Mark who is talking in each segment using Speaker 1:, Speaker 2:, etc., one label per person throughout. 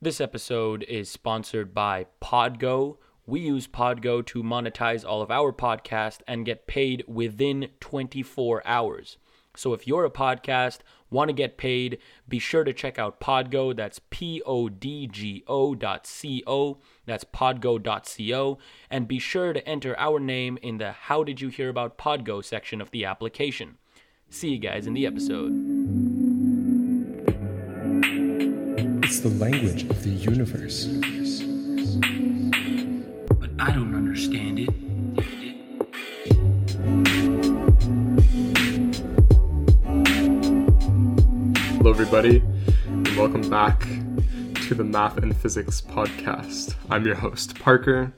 Speaker 1: This episode is sponsored by Podgo. We use Podgo to monetize all of our podcast and get paid within 24 hours. So if you're a podcast, want to get paid, be sure to check out Podgo. That's P O D G O dot C O. That's podgo.co. And be sure to enter our name in the How Did You Hear About Podgo section of the application. See you guys in the episode.
Speaker 2: It's the language of the universe.
Speaker 1: But I don't understand it.
Speaker 3: Hello, everybody, and welcome back to the Math and Physics Podcast. I'm your host, Parker.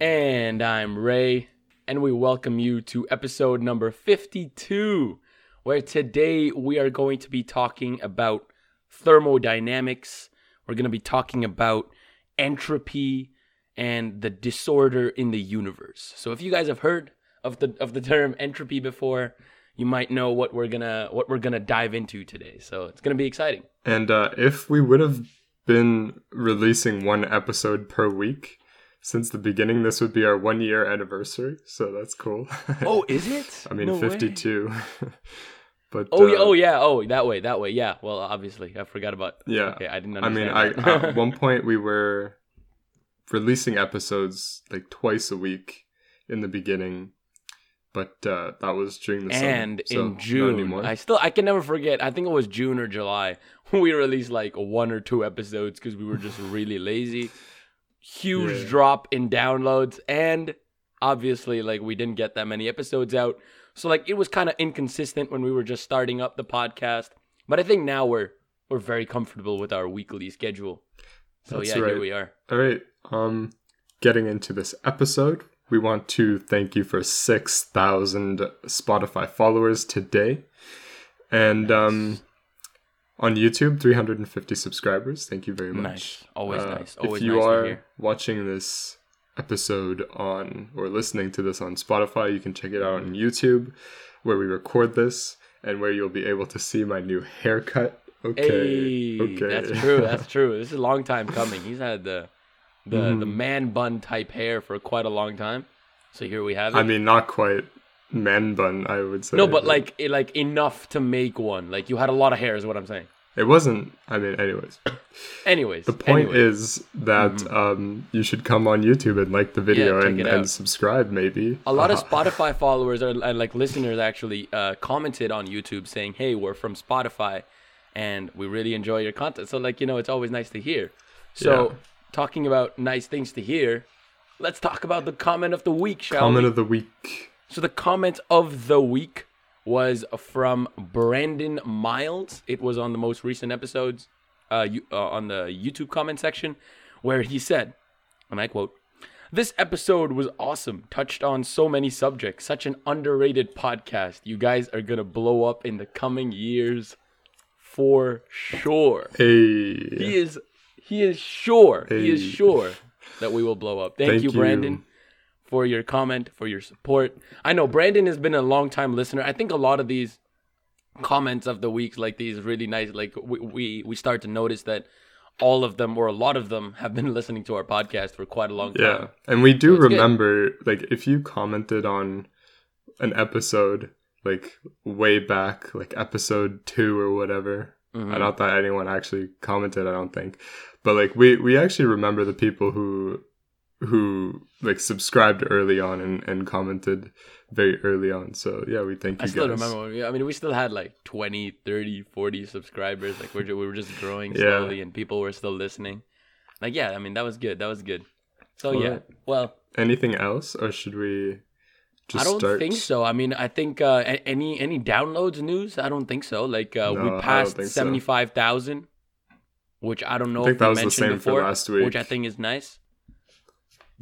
Speaker 1: And I'm Ray, and we welcome you to episode number 52, where today we are going to be talking about thermodynamics. We're going to be talking about entropy and the disorder in the universe. So if you guys have heard of the of the term entropy before, you might know what we're going to what we're going to dive into today. So it's going to be exciting.
Speaker 3: And uh, if we would have been releasing one episode per week since the beginning, this would be our one year anniversary. So that's cool.
Speaker 1: Oh, is it?
Speaker 3: I mean,
Speaker 1: No way.
Speaker 3: 52. but
Speaker 1: Oh,
Speaker 3: uh,
Speaker 1: yeah, oh yeah, oh that way, that way. Yeah. Well, obviously, I forgot about.
Speaker 3: Yeah.
Speaker 1: Okay, I didn't
Speaker 3: I mean. I at one point we were releasing episodes like twice a week in the beginning, but uh, that was during the summer.
Speaker 1: and
Speaker 3: so
Speaker 1: in
Speaker 3: not
Speaker 1: June. I still I can never forget. I think it was June or July we released like one or two episodes because we were just really lazy. Huge
Speaker 3: Yeah.
Speaker 1: drop in downloads, and obviously, like we didn't get that many episodes out. So like it was kind of inconsistent when we were just starting up the podcast. But I think now we're we're very comfortable with our weekly schedule. So
Speaker 3: That's
Speaker 1: yeah, here we are.
Speaker 3: All right. Um, getting into this episode, we want to thank you for six thousand Spotify followers today, and um, on YouTube, three hundred and fifty subscribers. Thank you very much.
Speaker 1: Nice, always
Speaker 3: Uh,
Speaker 1: nice, always
Speaker 3: if you
Speaker 1: nice to
Speaker 3: are watching this episode on or listening to this on Spotify, you can check it out on YouTube, where we record this, and where you'll be able to see my new haircut. Okay.
Speaker 1: Hey,
Speaker 3: okay.
Speaker 1: that's true. That's true. This is a long time coming. He's had the the
Speaker 3: Mm-hmm.
Speaker 1: the man bun type hair for quite a long time. So here we have it.
Speaker 3: I mean, not quite man bun, I would say.
Speaker 1: no, but like like enough to make one. Like you had a lot of hair, is what I'm saying.
Speaker 3: It wasn't. I mean, anyways,
Speaker 1: Anyways,
Speaker 3: the point is that um, you should come on YouTube and like the video
Speaker 1: check
Speaker 3: and, and subscribe, maybe.
Speaker 1: a lot of Spotify followers or and like listeners actually uh, commented on YouTube saying, "Hey, we're from Spotify, and we really enjoy your content." So like you know, it's always nice to hear. So
Speaker 3: Yeah.
Speaker 1: talking about nice things to hear, let's talk about the comment of the week, shall
Speaker 3: comment
Speaker 1: we?
Speaker 3: Comment of the week.
Speaker 1: So the comment of the week was from Brandon Miles. It was on the most recent episodes, uh, you, uh, on the YouTube comment section, where he said, and I quote, "This episode was awesome. Touched on so many subjects. Such an underrated podcast. You guys are gonna blow up in the coming years, for sure."
Speaker 3: Hey,
Speaker 1: He is, he is sure. He is sure that we will blow up. Thank,
Speaker 3: Thank
Speaker 1: you,
Speaker 3: you.
Speaker 1: For your comment, for your support. I know Brandon has been a long time listener. I think a lot of these comments of the weeks, like these really nice, like we, we, we start to notice that all of them or a lot of them have been listening to our podcast for quite a long time.
Speaker 3: yeah, and we do
Speaker 1: good.
Speaker 3: remember, like, if you commented on an episode like way back, like episode two or whatever.
Speaker 1: Mhm.
Speaker 3: I not that anyone actually commented, I don't think. But like we we actually remember the people who who like subscribed early on and, and commented very early on. So yeah, we thank you
Speaker 1: I still
Speaker 3: guys.
Speaker 1: remember. We, I mean, we still had like 20, 30, 40 subscribers. Like we're, we were just growing
Speaker 3: Yeah.
Speaker 1: slowly, and people were still listening. Like yeah, I mean that was good. That was good. So yeah, well,
Speaker 3: Anything else, or should we just
Speaker 1: I don't
Speaker 3: start?
Speaker 1: think so. I mean, I think uh, any any downloads news. I don't think so. Like uh,
Speaker 3: No,
Speaker 1: we passed
Speaker 3: so.
Speaker 1: seventy five thousand, which I don't know
Speaker 3: I think
Speaker 1: if
Speaker 3: that
Speaker 1: we
Speaker 3: was the
Speaker 1: mentioned
Speaker 3: same for
Speaker 1: before,
Speaker 3: last week.
Speaker 1: which I think is nice.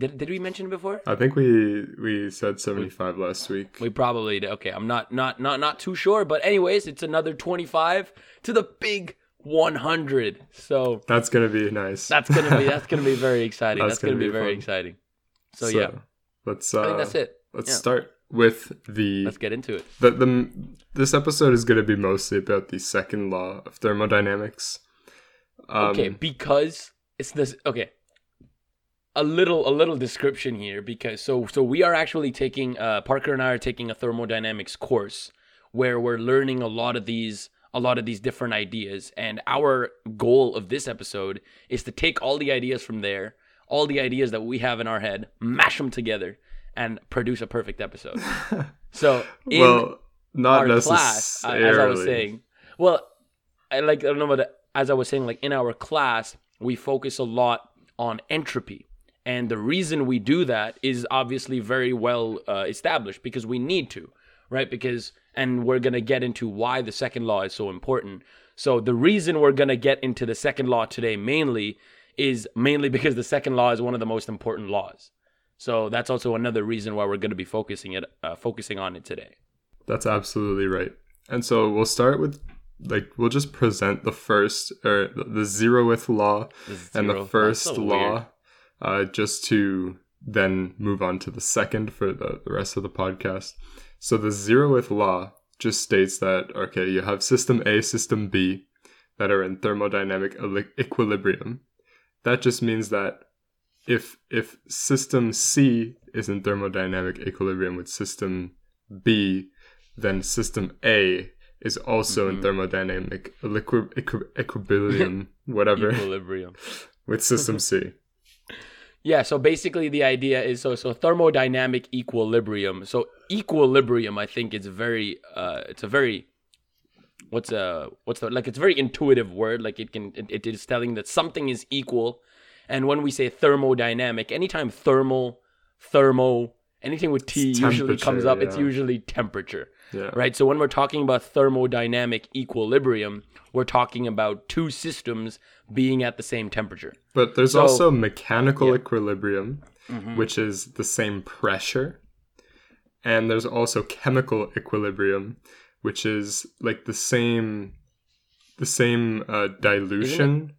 Speaker 1: Did did we mention it before?
Speaker 3: I think we we said seventy five last week.
Speaker 1: We probably did. Okay, I'm not not not not too sure, but anyways, it's another twenty five to the big one hundred. So
Speaker 3: That's gonna be nice.
Speaker 1: that's gonna be that's gonna be very exciting.
Speaker 3: That's
Speaker 1: that's, gonna,
Speaker 3: gonna
Speaker 1: be,
Speaker 3: be
Speaker 1: very exciting. So, yeah,
Speaker 3: let's. Uh,
Speaker 1: I think that's it.
Speaker 3: Let's
Speaker 1: Yeah.
Speaker 3: start with the
Speaker 1: Let's get into it.
Speaker 3: the, the this episode is going to be mostly about the second law of thermodynamics. Um,
Speaker 1: okay, because it's this okay. A little a little description here because so so we are actually taking uh Parker and I are taking a thermodynamics course where we're learning a lot of these a lot of these different ideas and our goal of this episode is to take all the ideas from there, all the ideas that we have in our head, mash them together and produce a perfect episode. so in
Speaker 3: well, not
Speaker 1: our class, uh, as I was saying. Well, I like I don't know, but as I was saying, like in our class, we focus a lot on entropy, and the reason we do that is obviously very well uh, established because we need to, right? Because and we're gonna get into why the second law is so important. So the reason we're gonna get into the second law today mainly is mainly because the second law is one of the most important laws. So that's also another reason why we're going to be focusing it, uh, focusing on it today.
Speaker 3: That's absolutely right. And so we'll start with like we'll just present the first or the zeroth law
Speaker 1: The
Speaker 3: and the first
Speaker 1: so
Speaker 3: law,
Speaker 1: weird.
Speaker 3: Uh, just to then move on to the second for the, the rest of the podcast. So the zeroth law just states that okay, you have system A, system B that are in thermodynamic equilibrium. That just means that if if system C is in thermodynamic equilibrium with system B, then system A is also in
Speaker 1: Mhm.
Speaker 3: thermodynamic equi- equi- equilibrium, whatever,
Speaker 1: Equilibrium.
Speaker 3: with system C.
Speaker 1: Yeah, so basically the idea is so so thermodynamic equilibrium. So equilibrium I think is very uh it's a very what's a what's the like it's a very intuitive word. Like it can it, it is telling that something is equal. And when we say thermodynamic anytime thermal thermo anything with t
Speaker 3: It's
Speaker 1: usually comes up it's usually temperature
Speaker 3: Yeah.
Speaker 1: right? So when we're talking about thermodynamic equilibrium, we're talking about two systems being at the same temperature.
Speaker 3: But there's
Speaker 1: So-
Speaker 3: also mechanical
Speaker 1: yeah. Mm-hmm.
Speaker 3: equilibrium, which is the same pressure. And there's also chemical equilibrium, which is like the same the same uh, dilution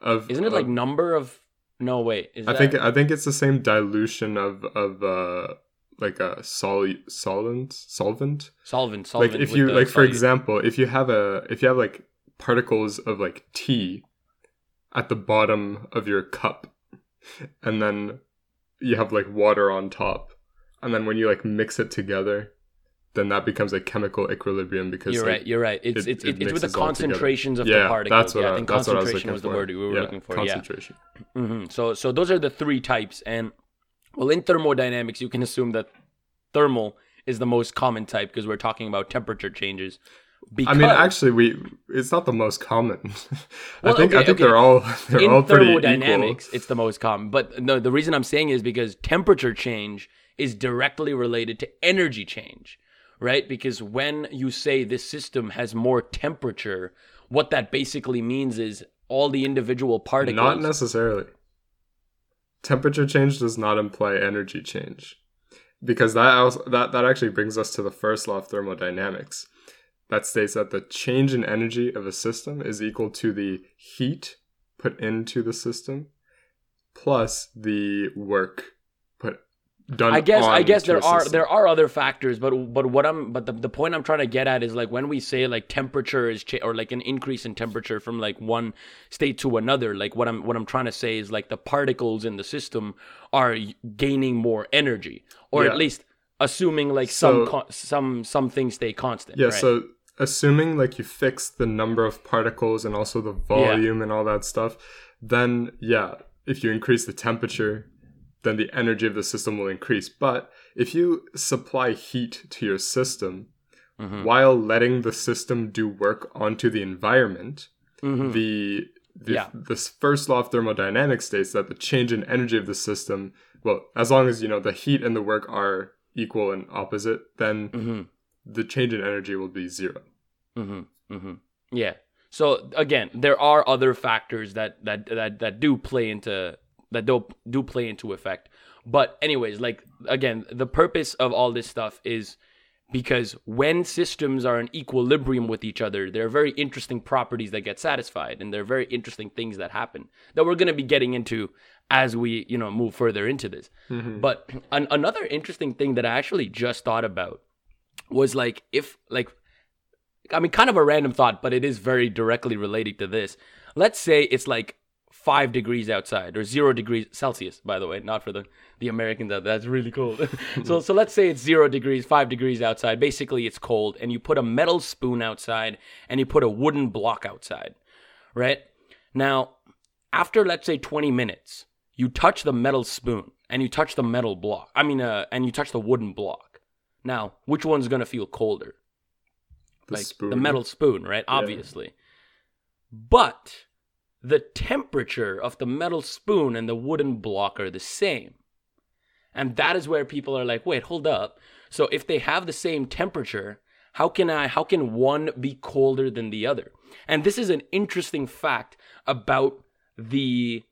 Speaker 3: of
Speaker 1: Isn't it like number of? No, wait. Is
Speaker 3: I
Speaker 1: that,
Speaker 3: think I think it's the same dilution of of uh like a sol- solvent solvent
Speaker 1: solvent? Solvent.
Speaker 3: like if you like for
Speaker 1: solute.
Speaker 3: example if you have a if you have like particles of like tea at the bottom of your cup and then you have like water on top and then when you like mix it together then that becomes a chemical equilibrium because
Speaker 1: You're
Speaker 3: like,
Speaker 1: right. You're right. It's
Speaker 3: it-
Speaker 1: it's
Speaker 3: it
Speaker 1: it's with the
Speaker 3: mixes all together.
Speaker 1: concentrations of
Speaker 3: yeah
Speaker 1: the particles.
Speaker 3: that's what
Speaker 1: yeah,
Speaker 3: I,
Speaker 1: I think
Speaker 3: that's what I was
Speaker 1: concentration
Speaker 3: looking
Speaker 1: was the
Speaker 3: for.
Speaker 1: word we were
Speaker 3: yeah,
Speaker 1: looking for. Yeah.
Speaker 3: concentration
Speaker 1: hmm So so those are the three types, and well, in thermodynamics, you can assume that thermal is the most common type because we're talking about temperature changes. Because
Speaker 3: I mean, actually, we it's not the most common.
Speaker 1: Well,
Speaker 3: I think
Speaker 1: okay,
Speaker 3: I think
Speaker 1: okay.
Speaker 3: they're all they're
Speaker 1: in
Speaker 3: all pretty equal.
Speaker 1: thermodynamics, it's the most common. But no, the reason I'm saying is because temperature change is directly related to energy change, right? Because when you say this system has more temperature, what that basically means is all the individual particles.
Speaker 3: Not necessarily. Temperature change does not imply energy change, because that also, that that actually brings us to the first law of thermodynamics, that states that the change in energy of a system is equal to the heat put into the system plus the work put done.
Speaker 1: I guess I guess there are there are other factors, but but what I'm but the, the point I'm trying to get at is like when we say like temperature is cha- or like an increase in temperature from like one state to another, like what I'm what I'm trying to say is like the particles in the system are gaining more energy, or
Speaker 3: Yeah.
Speaker 1: at least assuming like
Speaker 3: So-
Speaker 1: some con- some some things stay constant.
Speaker 3: Yeah,
Speaker 1: right?
Speaker 3: so assuming like you fix the number of particles and also the volume and all that stuff, then yeah, if you increase the temperature, then the energy of the system will increase. But if you supply heat to your system
Speaker 1: Mhm.
Speaker 3: while letting the system do work onto the environment,
Speaker 1: Mhm.
Speaker 3: the the
Speaker 1: Yeah.
Speaker 3: this first law of thermodynamics states that the change in energy of the system, well, as long as you know the heat and the work are equal and opposite, then
Speaker 1: Mhm.
Speaker 3: the change in energy will be zero.
Speaker 1: Mm-hmm. Mm-hmm. Yeah. So again, there are other factors that that that that do play into that do do play into effect. But anyways, like again, the purpose of all this stuff is because when systems are in equilibrium with each other, there are very interesting properties that get satisfied, and there are very interesting things that happen that we're going to be getting into as we you know move further into this. Mm-hmm. But an, another interesting thing that I actually just thought about was like if like I mean, kind of a random thought, but it is very directly related to this. Let's say it's like five degrees outside or zero degrees Celsius, by the way, not for the, the Americans out there. That's really cold. so so let's say it's zero degrees, five degrees outside. Basically it's cold, and you put a metal spoon outside and you put a wooden block outside. Right? Now, after let's say 20 minutes, you touch the metal spoon and you touch the metal block. I mean uh, and you touch the wooden block. Now, which one's gonna feel colder?
Speaker 3: The
Speaker 1: like
Speaker 3: spoon.
Speaker 1: the metal spoon, right? Obviously. But the temperature of the metal spoon and the wooden block are the same. And that is where people are like, "Wait, hold up. So if they have the same temperature, how can I how can one be colder than the other?" And this is an interesting fact about the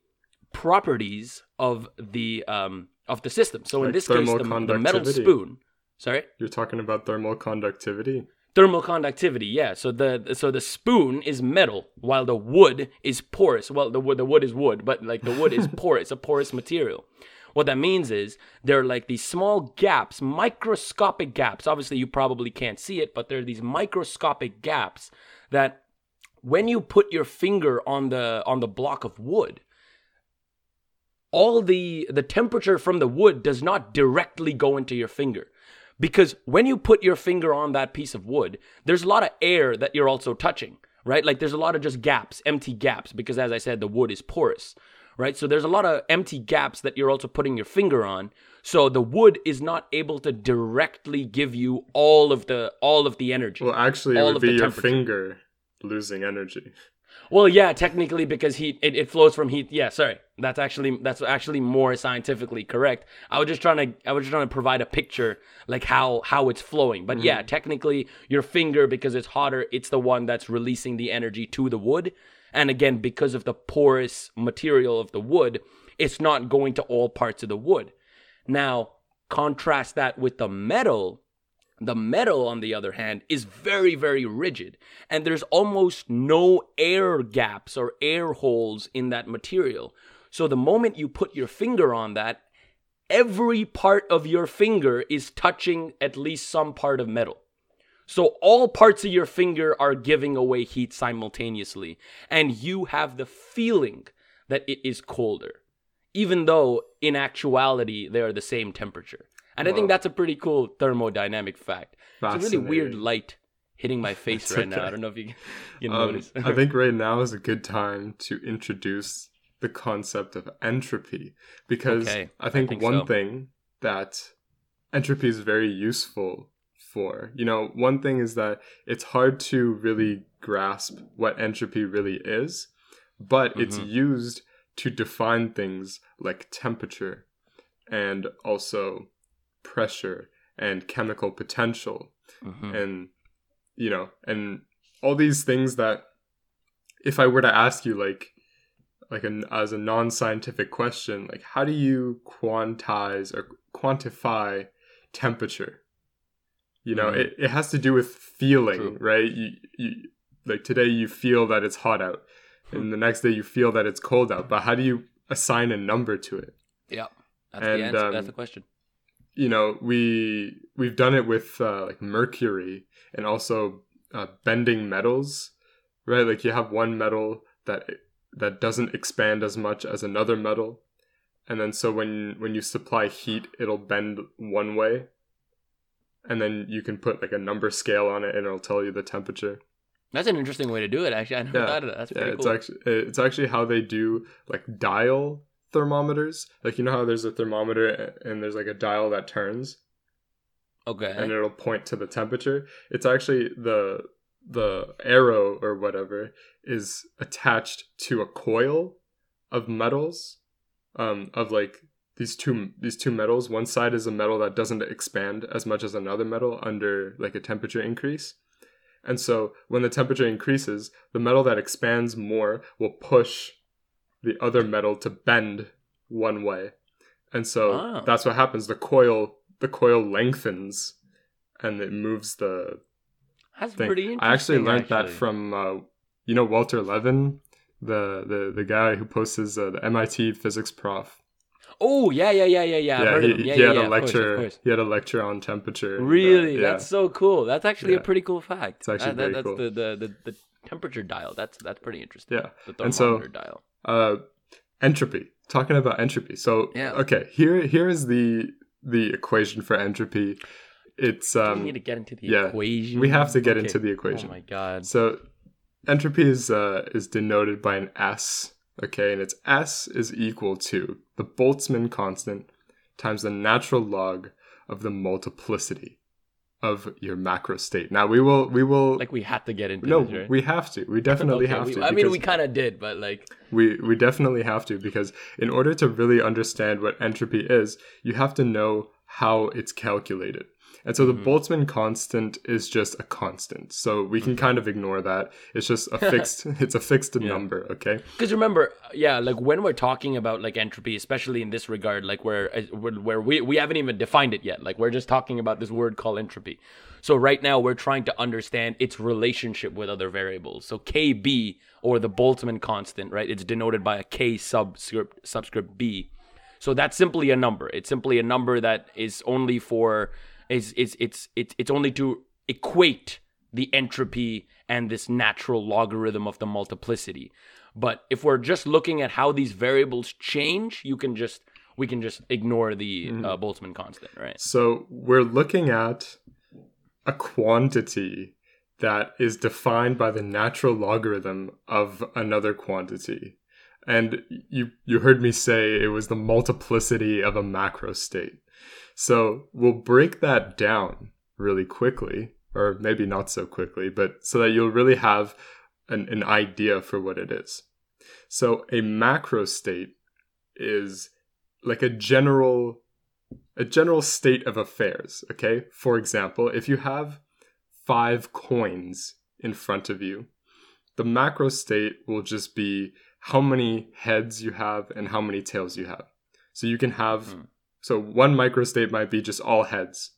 Speaker 1: properties of the um of the system. So in this case the, the metal spoon, sorry?
Speaker 3: You're talking about thermal conductivity.
Speaker 1: Thermal conductivity yeah. So the so the spoon is metal while the wood is porous. Well the wood the wood is wood but like the wood is porous a porous material. What that means is there are like these small gaps microscopic gaps. Obviously you probably can't see it but there are these microscopic gaps that when you put your finger on the on the block of wood all the the temperature from the wood does not directly go into your finger because when you put your finger on that piece of wood there's a lot of air that you're also touching right? Like there's a lot of just gaps empty gaps because as i said the wood is porous right? So there's a lot of empty gaps that you're also putting your finger on. So the wood is not able to directly give you all of the all of the energy
Speaker 3: Well, actually, it would be your finger losing energy.
Speaker 1: Well, yeah, technically because heat it, it flows from heat. Yeah, sorry. That's actually that's actually more scientifically correct. I was just trying to I was just trying to provide a picture like how how it's flowing. But yeah, mm-hmm. technically your finger because it's hotter, it's the one that's releasing the energy to the wood. And again, because of the porous material of the wood, it's not going to all parts of the wood. Now, contrast that with the metal the metal, on the other hand, is very, very rigid, and there's almost no air gaps or air holes in that material. So the moment you put your finger on that, every part of your finger is touching at least some part of metal. So all parts of your finger are giving away heat simultaneously, and you have the feeling that it is colder, even though in actuality they are the same temperature. And I think that's a pretty cool thermodynamic fact. It's a really weird light hitting my face
Speaker 3: It's
Speaker 1: right now. I don't know if you you
Speaker 3: Um,
Speaker 1: notice.
Speaker 3: I think right now is a good time to introduce the concept of entropy because
Speaker 1: Okay,
Speaker 3: I think,
Speaker 1: I think
Speaker 3: one
Speaker 1: so.
Speaker 3: thing that entropy is very useful for. You know, one thing is that it's hard to really grasp what entropy really is, but it's
Speaker 1: Mhm.
Speaker 3: used to define things like temperature and also pressure and chemical potential
Speaker 1: Mhm.
Speaker 3: and you know and all these things that if i were to ask you like like an as a non-scientific question like how do you quantize or quantify temperature you know
Speaker 1: Mhm.
Speaker 3: it, it has to do with feeling
Speaker 1: True.
Speaker 3: right you, you like today you feel that it's hot out and the next day you feel that it's cold out but how do you assign a number to it
Speaker 1: Yeah, that's
Speaker 3: and,
Speaker 1: the answer.
Speaker 3: um,
Speaker 1: that's the question.
Speaker 3: You know we we've done it with uh, like mercury and also uh, bending metals right? Like you have one metal that that doesn't expand as much as another metal. And then so when when you supply heat it'll bend one way. And then you can put like a number scale on it and it'll tell you the temperature.
Speaker 1: That's an interesting way to do it. Actually, I never
Speaker 3: Yeah,
Speaker 1: thought of that. That's
Speaker 3: yeah
Speaker 1: pretty
Speaker 3: it's actually it's actually how they do like dial thermometers like you know how there's a thermometer and there's like a dial that turns
Speaker 1: okay.
Speaker 3: and it'll point to the temperature. It's actually the the arrow or whatever is attached to a coil of metals, um, of like these two these two metals. One side is a metal that doesn't expand as much as another metal under like a temperature increase. And so when the temperature increases, the metal that expands more will push the other metal to bend one way. And so
Speaker 1: Oh.
Speaker 3: that's what happens. The coil the coil lengthens and it moves the
Speaker 1: That's
Speaker 3: thing.
Speaker 1: pretty interesting.
Speaker 3: I actually learned that from uh, you know Walter Levin, the the the guy who posts uh, the MIT physics prof.
Speaker 1: Oh yeah, yeah, yeah, yeah, yeah.
Speaker 3: Yeah, he.
Speaker 1: Yeah,
Speaker 3: he had
Speaker 1: yeah,
Speaker 3: a
Speaker 1: of course, of
Speaker 3: lecture.
Speaker 1: course.
Speaker 3: He had a lecture on temperature.
Speaker 1: Really?
Speaker 3: yeah.
Speaker 1: That's so cool. That's actually a pretty cool fact.
Speaker 3: It's actually
Speaker 1: that,
Speaker 3: very
Speaker 1: that, that's
Speaker 3: cool.
Speaker 1: the, the, the, the temperature dial. That's that's pretty interesting.
Speaker 3: yeah.
Speaker 1: The
Speaker 3: And so-
Speaker 1: thermometer dial.
Speaker 3: Uh, entropy. Talking about entropy. So
Speaker 1: Yeah.
Speaker 3: okay, here here is the the equation for entropy. It's
Speaker 1: we
Speaker 3: um
Speaker 1: need to get into the
Speaker 3: yeah,
Speaker 1: equation.
Speaker 3: we have to get
Speaker 1: Okay.
Speaker 3: into the equation.
Speaker 1: Oh my god.
Speaker 3: So entropy is uh, is denoted by an S, okay, and its S is equal to the Boltzmann constant times the natural log of the multiplicity of your macro state. Now we will we will
Speaker 1: Like we had to get into
Speaker 3: no,
Speaker 1: this, right?
Speaker 3: we have to. We definitely
Speaker 1: Okay,
Speaker 3: have
Speaker 1: we-
Speaker 3: to.
Speaker 1: I mean, we kind of did, but like,
Speaker 3: we we definitely have to because in order to really understand what entropy is, you have to know how it's calculated. And so the
Speaker 1: Mm-hmm.
Speaker 3: Boltzmann constant is just a constant. So we can kind of ignore that. It's just a fixed it's a fixed number, okay?
Speaker 1: because remember, yeah, like when we're talking about like entropy, especially in this regard, like where uh, where where we we haven't even defined it yet. Like we're just talking about this word called entropy. So right now we're trying to understand its relationship with other variables. So KB or the Boltzmann constant, right? It's denoted by a K subscript subscript B. So that's simply a number. It's simply a number that is only for is it's it's it's it's only to equate the entropy and this natural logarithm of the multiplicity. But if we're just looking at how these variables change, you can just we can just ignore the uh, Boltzmann constant, right?
Speaker 3: So we're looking at a quantity that is defined by the natural logarithm of another quantity. And you you heard me say it was the multiplicity of a macro state. So we'll break that down really quickly, or maybe not so quickly, but so that you'll really have an, an idea for what it is. So a macro state is like a general a general state of affairs, okay? For example, if you have 5 coins in front of you, the macro state will just be how many heads you have and how many tails you have. So you can have
Speaker 1: Hmm.
Speaker 3: So one microstate might be just all heads.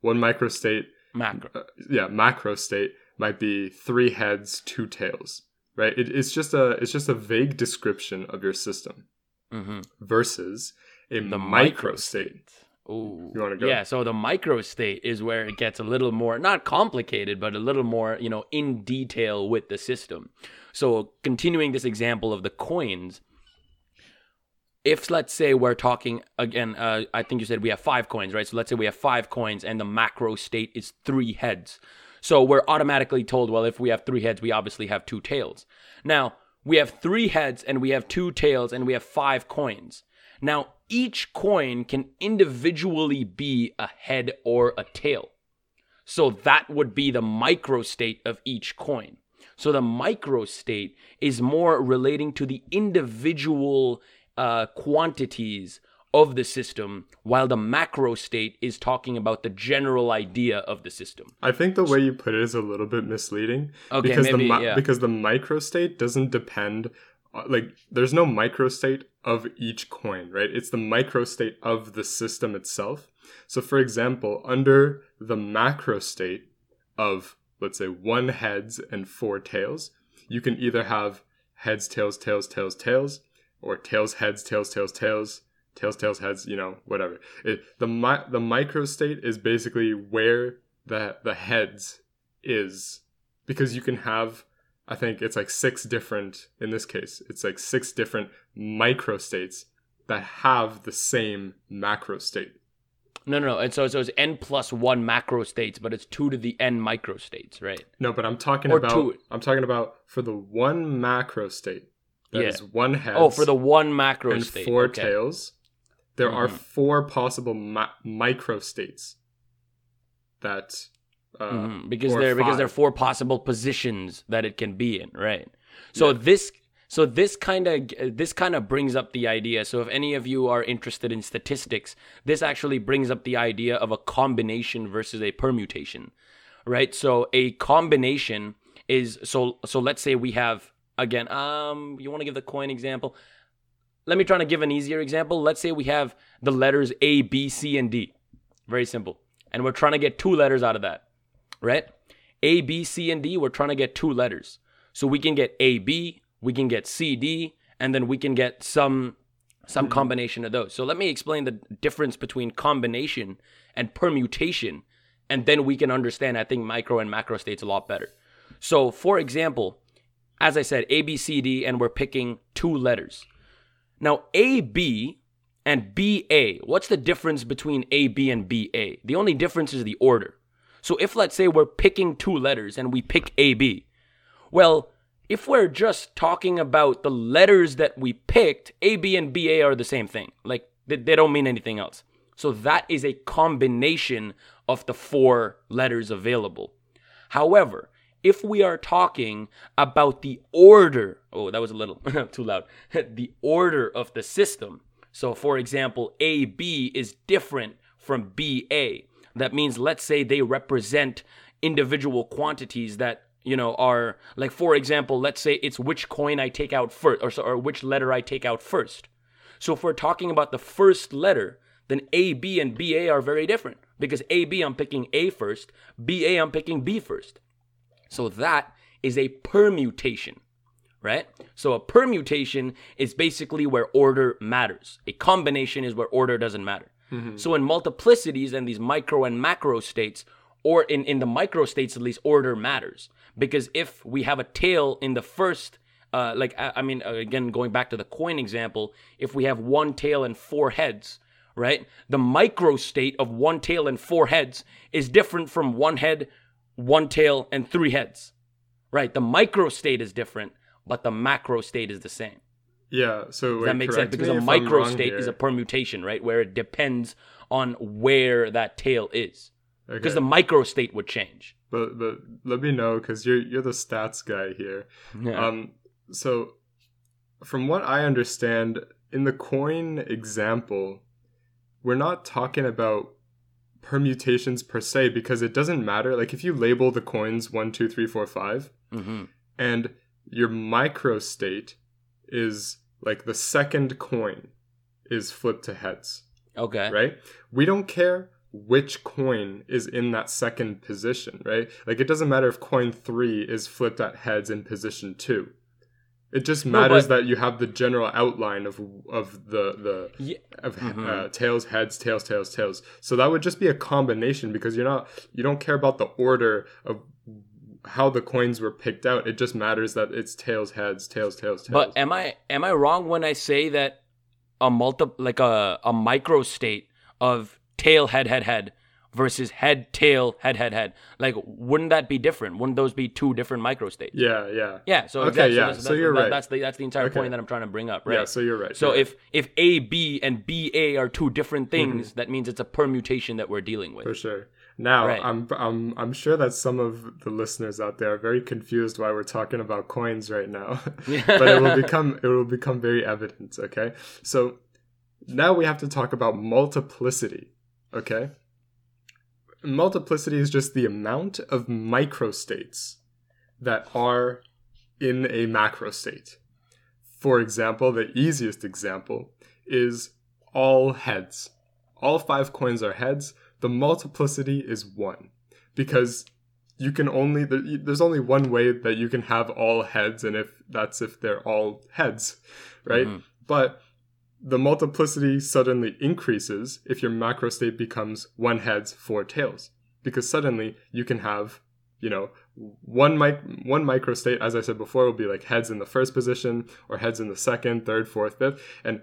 Speaker 3: One microstate
Speaker 1: Macro.
Speaker 3: uh, yeah, macro state might be three heads, two tails, right? It, it's just a it's just a vague description of your system
Speaker 1: hmm
Speaker 3: versus a
Speaker 1: The
Speaker 3: micro state.
Speaker 1: Ooh.
Speaker 3: You wanna go?
Speaker 1: Yeah, so the micro state is where it gets a little more not complicated, but a little more, you know, in detail with the system. So continuing this example of the coins, if let's say we're talking again, uh, I think you said we have five coins, right? So let's say we have five coins and the macro state is three heads. So we're automatically told, well, if we have three heads, we obviously have two tails. Now, we have three heads and we have two tails and we have five coins. Now, each coin can individually be a head or a tail. So that would be the micro state of each coin. So the micro state is more relating to the individual uh, quantities of the system, while the macro state is talking about the general idea of the system.
Speaker 3: I think the way you put it is a little bit misleading.
Speaker 1: Okay,
Speaker 3: because
Speaker 1: maybe,
Speaker 3: the mi-
Speaker 1: yeah.
Speaker 3: because the micro state doesn't depend uh, like there's no micro state of each coin, right? It's the micro state of the system itself. So for example, under the macro state of let's say one heads and four tails, you can either have heads, tails, tails, tails, tails, or tails, heads, tails, tails, tails, tails, tails, heads, you know, whatever. It, the mi- the micro state is basically where the the heads is because you can have I think it's like six different in this case it's like six different micro states that have the same macro state.
Speaker 1: No, no, no. And so, so it's n plus one macro states, but it's two to the n micro states, right?
Speaker 3: No, but I'm talking
Speaker 1: Or
Speaker 3: about
Speaker 1: two.
Speaker 3: I'm talking about for the one macro state that is
Speaker 1: Yeah.
Speaker 3: one head
Speaker 1: Oh, for the one macro
Speaker 3: and
Speaker 1: state.
Speaker 3: four
Speaker 1: okay.
Speaker 3: tails. There are
Speaker 1: Mhm.
Speaker 3: four possible ma- micro states that uh,
Speaker 1: Mhm, because there because there are four possible positions that it can be in, right? So this so this kind of this kind of brings up the idea. So if any of you are interested in statistics, this actually brings up the idea of a combination versus a permutation, right? So a combination is so so let's say we have again um you want to give the coin example? Let me try to give an easier example. Let's say we have the letters a b c and d. Very simple. And we're trying to get two letters out of that right? A b c and d we're trying to get two letters. So we can get a b we can get c d and then we can get some some combination of those. So let me explain the difference between combination and permutation and then we can understand i think micro and macro states a lot better. So for example as I said, A, B, C, D, and we're picking two letters. Now, AB and BA, what's the difference between AB and BA? The only difference is the order. So if let's say we're picking two letters and we pick AB, well, if we're just talking about the letters that we picked, AB and BA are the same thing. Like they, they don't mean anything else. So that is a combination of the four letters available. However, if we are talking about the order, oh, that was a little too loud, the order of the system. So, for example, AB is different from BA. That means, let's say they represent individual quantities that you know are like for example let's say it's which coin i take out first or, or which letter i take out first so if we're talking about the first letter then a b and ba are very different because a b i'm picking a first ba i'm picking b first so that is a permutation, right? So a permutation is basically where order matters. A combination is where order doesn't matter. So in multiplicities and these micro and macro states, or in, in the micro states at least, order matters. Because if we have a tail in the first, uh, like, I, I mean, uh, again, going back to the coin example, if we have one tail and four heads, right? The micro state of one tail and four heads is different from one head, one tail, and three heads, right? The micro state is different, but the macro state is the same.
Speaker 3: Yeah, so
Speaker 1: that makes sense? Because a micro state is a permutation, right? Where it depends on where that tail is. Because
Speaker 3: Okay.
Speaker 1: the micro state would change.
Speaker 3: but but let me know because you're you're the stats guy here.
Speaker 1: Yeah.
Speaker 3: Um, so from what I understand, in the coin example, we're not talking about permutations per se because it doesn't matter. Like if you label the coins one, two, three, four, five,
Speaker 1: hmm
Speaker 3: and your micro state is like the second coin is flipped to heads.
Speaker 1: Okay.
Speaker 3: right? We don't care which coin is in that second position, right? Like it doesn't matter if coin three is flipped at heads in position two. It just
Speaker 1: No,
Speaker 3: matters
Speaker 1: but-
Speaker 3: that you have the general outline of of the the
Speaker 1: Yeah.
Speaker 3: of
Speaker 1: Mhm.
Speaker 3: uh, tails, heads, tails, tails, tails. So that would just be a combination because you're not you don't care about the order of how the coins were picked out. It just matters that it's tails, heads, tails, tails, tails.
Speaker 1: But am I am I wrong when I say that a multi like a a micro state of tail head head head versus head tail head head head like wouldn't that be different? Wouldn't those be two different micro states?
Speaker 3: yeah, yeah,
Speaker 1: Yeah. So
Speaker 3: Okay,
Speaker 1: exactly.
Speaker 3: yeah,
Speaker 1: that's,
Speaker 3: so you're
Speaker 1: that-
Speaker 3: right.
Speaker 1: That's the that's the entire
Speaker 3: Okay.
Speaker 1: point that I'm trying to bring up, right?
Speaker 3: yeah. So you're right.
Speaker 1: So
Speaker 3: you're
Speaker 1: if if A B and B A are two different
Speaker 3: Mm-hmm.
Speaker 1: things, that means it's a permutation that we're dealing with.
Speaker 3: For sure. Now,
Speaker 1: Right.
Speaker 3: I'm I'm I'm sure that some of the listeners out there are very confused why we're talking about coins right now. but it will become it will become very evident, okay? So now we have to talk about multiplicity, okay? Multiplicity is just the amount of microstates that are in a macro state. For example, the easiest example is all heads. All five coins are heads. The multiplicity is one because you can only there's only one way that you can have all heads, and if that's if they're all heads, right?
Speaker 1: Mhm.
Speaker 3: But the multiplicity suddenly increases if your macro state becomes one heads, four tails, because suddenly you can have you know one mic one micro state as i said before will be like heads in the first position or heads in the second third fourth fifth. And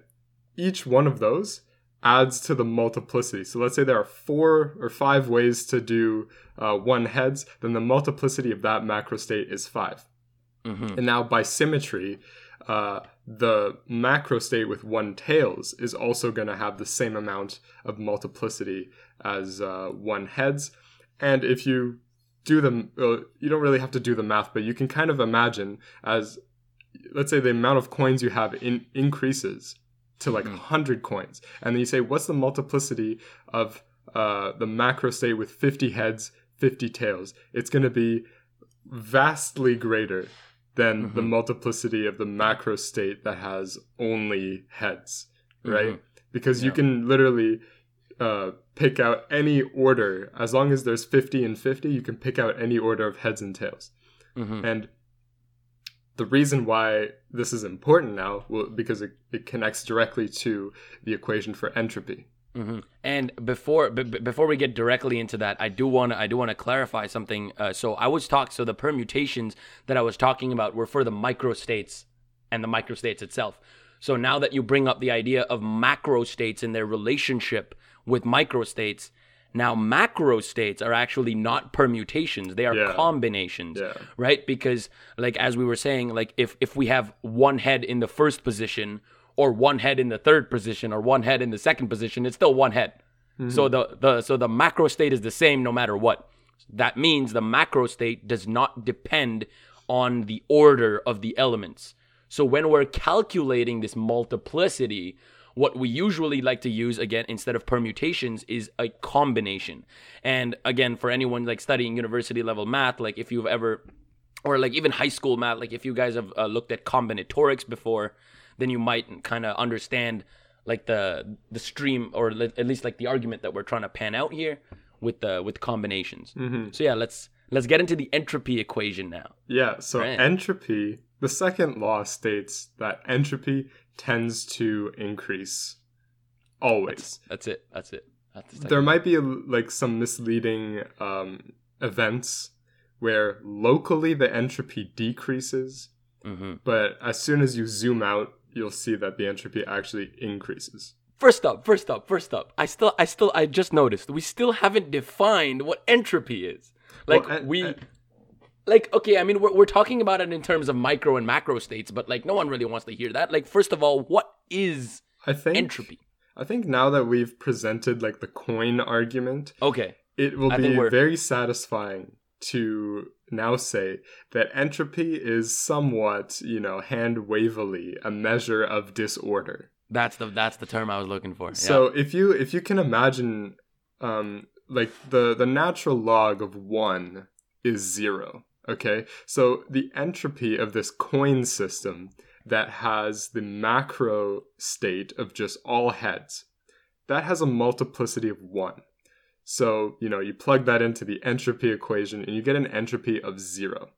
Speaker 3: each one of those adds to the multiplicity. So let's say there are four or five ways to do uh, one heads then the multiplicity of that macro state is five.
Speaker 1: Mhm.
Speaker 3: and now by symmetry uh, the macro state with one tails is also going to have the same amount of multiplicity as uh, one heads. And if you do the uh, you don't really have to do the math but you can kind of imagine as let's say the amount of coins you have in, increases to like 100 coins. And then you say what's the multiplicity of uh, the macro state with 50 heads 50 tails? It's going to be vastly greater than the multiplicity of the macro state that has only heads right? Because you can literally uh, pick out any order. As long as there's 50 and 50 you can pick out any order of heads and tails.
Speaker 1: Mhm.
Speaker 3: and the reason why this is important now well, because it, it connects directly to the equation for entropy
Speaker 1: hmm And before b- before we get directly into that, I do want to I do want to clarify something. Uh, so I was talk so the permutations that I was talking about were for the microstates and the microstates itself. So now that you bring up the idea of macro states and their relationship with micro states, now macro states are actually not permutations, they are
Speaker 3: Yeah.
Speaker 1: combinations,
Speaker 3: Yeah.
Speaker 1: right? Because like as we were saying, like if if we have one head in the first position or one head in the third position or one head in the second position, it's still one head. So the the so the macro state is the same no matter what. That means the macro state does not depend on the order of the elements. So when we're calculating this multiplicity, what we usually like to use again instead of permutations is a combination. And again, for anyone like studying university level math, like if you've ever or like even high school math, like if you guys have uh, looked at combinatorics before, then you might kind of understand like the the stream or at least like the argument that we're trying to pan out here with the with combinations. So yeah, let's let's get into the entropy equation now.
Speaker 3: Yeah, so
Speaker 1: Right.
Speaker 3: entropy, the second law states that entropy tends to increase always.
Speaker 1: That's it. That's it. That's the.
Speaker 3: There might be like some misleading um, events where locally the entropy decreases,
Speaker 1: Mhm.
Speaker 3: but as soon as you zoom out, you'll see that the entropy actually increases.
Speaker 1: First up, first up, first up. I still, I still, I just noticed we still haven't defined what entropy is. Like
Speaker 3: Well, en-
Speaker 1: we,
Speaker 3: en-
Speaker 1: like okay. I mean, we're we're talking about it in terms of micro and macro states, but like no one really wants to hear that. Like first of all, what is
Speaker 3: I think
Speaker 1: entropy?
Speaker 3: I think now that we've presented like the coin argument,
Speaker 1: Okay.
Speaker 3: it will
Speaker 1: I
Speaker 3: be very satisfying to now say that entropy is somewhat, you know, hand wavily a measure of disorder.
Speaker 1: That's the that's the term I was looking for.
Speaker 3: So if you if you can imagine um like the the natural log of 1 is 0, okay? So the entropy of this coin system that has the macro state of just all heads that has a multiplicity of 1. So, you know, you plug that into the entropy equation and you get an entropy of 0.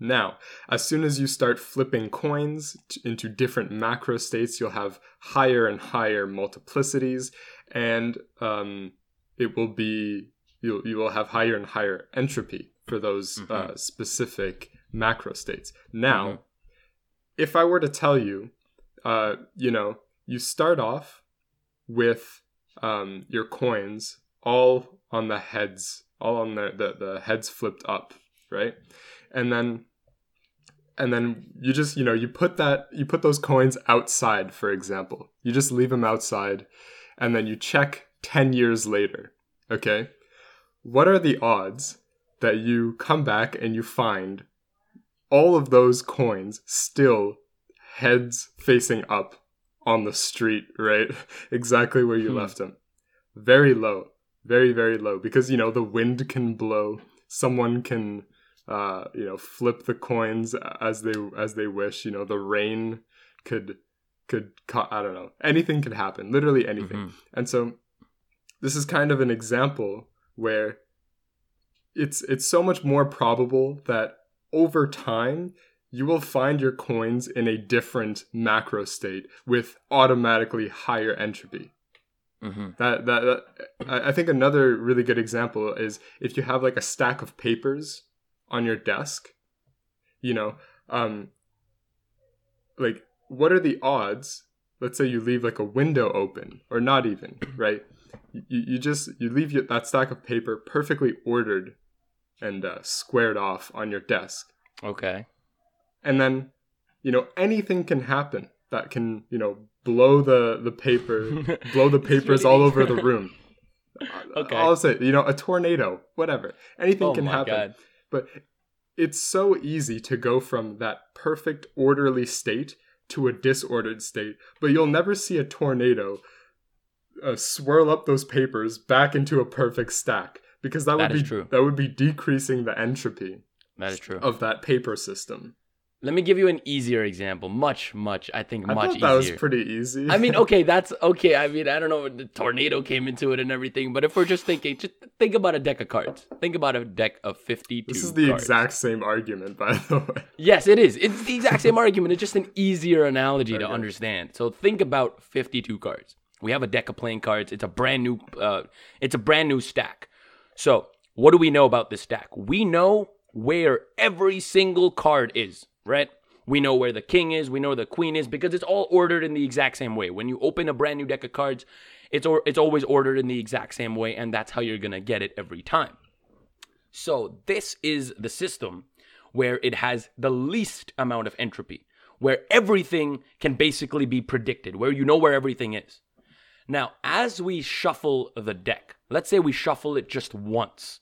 Speaker 3: Now, as soon as you start flipping coins into different macro states, you'll have higher and higher multiplicities, and um, it will be you you will have higher and higher entropy for those uh, specific macro states. Now,
Speaker 1: Mhm.
Speaker 3: if I were to tell you, uh, you know, you start off with um, your coins all on the heads, all on the, the the heads flipped up, right? And then and then you just you know you put that you put those coins outside for example. You just leave them outside and then you check 10 years later okay? What are the odds that you come back and you find all of those coins still heads facing up on the street right? Exactly where you
Speaker 1: Hmm.
Speaker 3: left them. Very low very very low because you know the wind can blow someone can uh, you know, flip the coins as they as they wish. You know, the rain could could I don't know anything could happen, literally anything.
Speaker 1: Mhm.
Speaker 3: And so this is kind of an example where it's it's so much more probable that over time you will find your coins in a different macro state with automatically higher entropy.
Speaker 1: Mhm.
Speaker 3: That, that that I I think another really good example is if you have like a stack of papers on your desk, you know, um like what are the odds? Let's say you leave like a window open or not even, right? You, you just you leave your, that stack of paper perfectly ordered and uh, squared off on your desk.
Speaker 1: Okay.
Speaker 3: And then, you know, anything can happen that can, you know, blow the the paper blow the papers all over the room.
Speaker 1: Okay.
Speaker 3: I'll say, you know, a tornado, whatever. Anything
Speaker 1: Oh
Speaker 3: can
Speaker 1: my
Speaker 3: happen.
Speaker 1: God.
Speaker 3: But it's so easy to go from that perfect orderly state to a disordered state, but you'll never see a tornado uh, swirl up those papers back into a perfect stack because that,
Speaker 1: That
Speaker 3: would be
Speaker 1: true.
Speaker 3: that would be decreasing the entropy
Speaker 1: That is true.
Speaker 3: of that paper system.
Speaker 1: Let me give you an easier example. Much, much. I think
Speaker 3: I
Speaker 1: much
Speaker 3: thought that was pretty easy.
Speaker 1: I mean, okay, that's okay. I mean, I don't know. The tornado came into it and everything, but if we're just thinking, just think about a deck of cards. Think about a deck of fifty-two.
Speaker 3: this is the
Speaker 1: cards.
Speaker 3: exact same argument, by the way.
Speaker 1: Yes, it is. It's the exact same argument. It's just an easier analogy to understand. So think about 52 cards. We have a deck of playing cards. It's a brand new uh it's a brand new stack. So, what do we know about this stack? We know where every single card is, right? We know where the king is, we know where the queen is because it's all ordered in the exact same way. When you open a brand new deck of cards, it's or, it's always ordered in the exact same way and that's how you're to get it every time. So, this is the system where it has the least amount of entropy, where everything can basically be predicted, where you know where everything is. Now, as we shuffle the deck, let's say we shuffle it just once,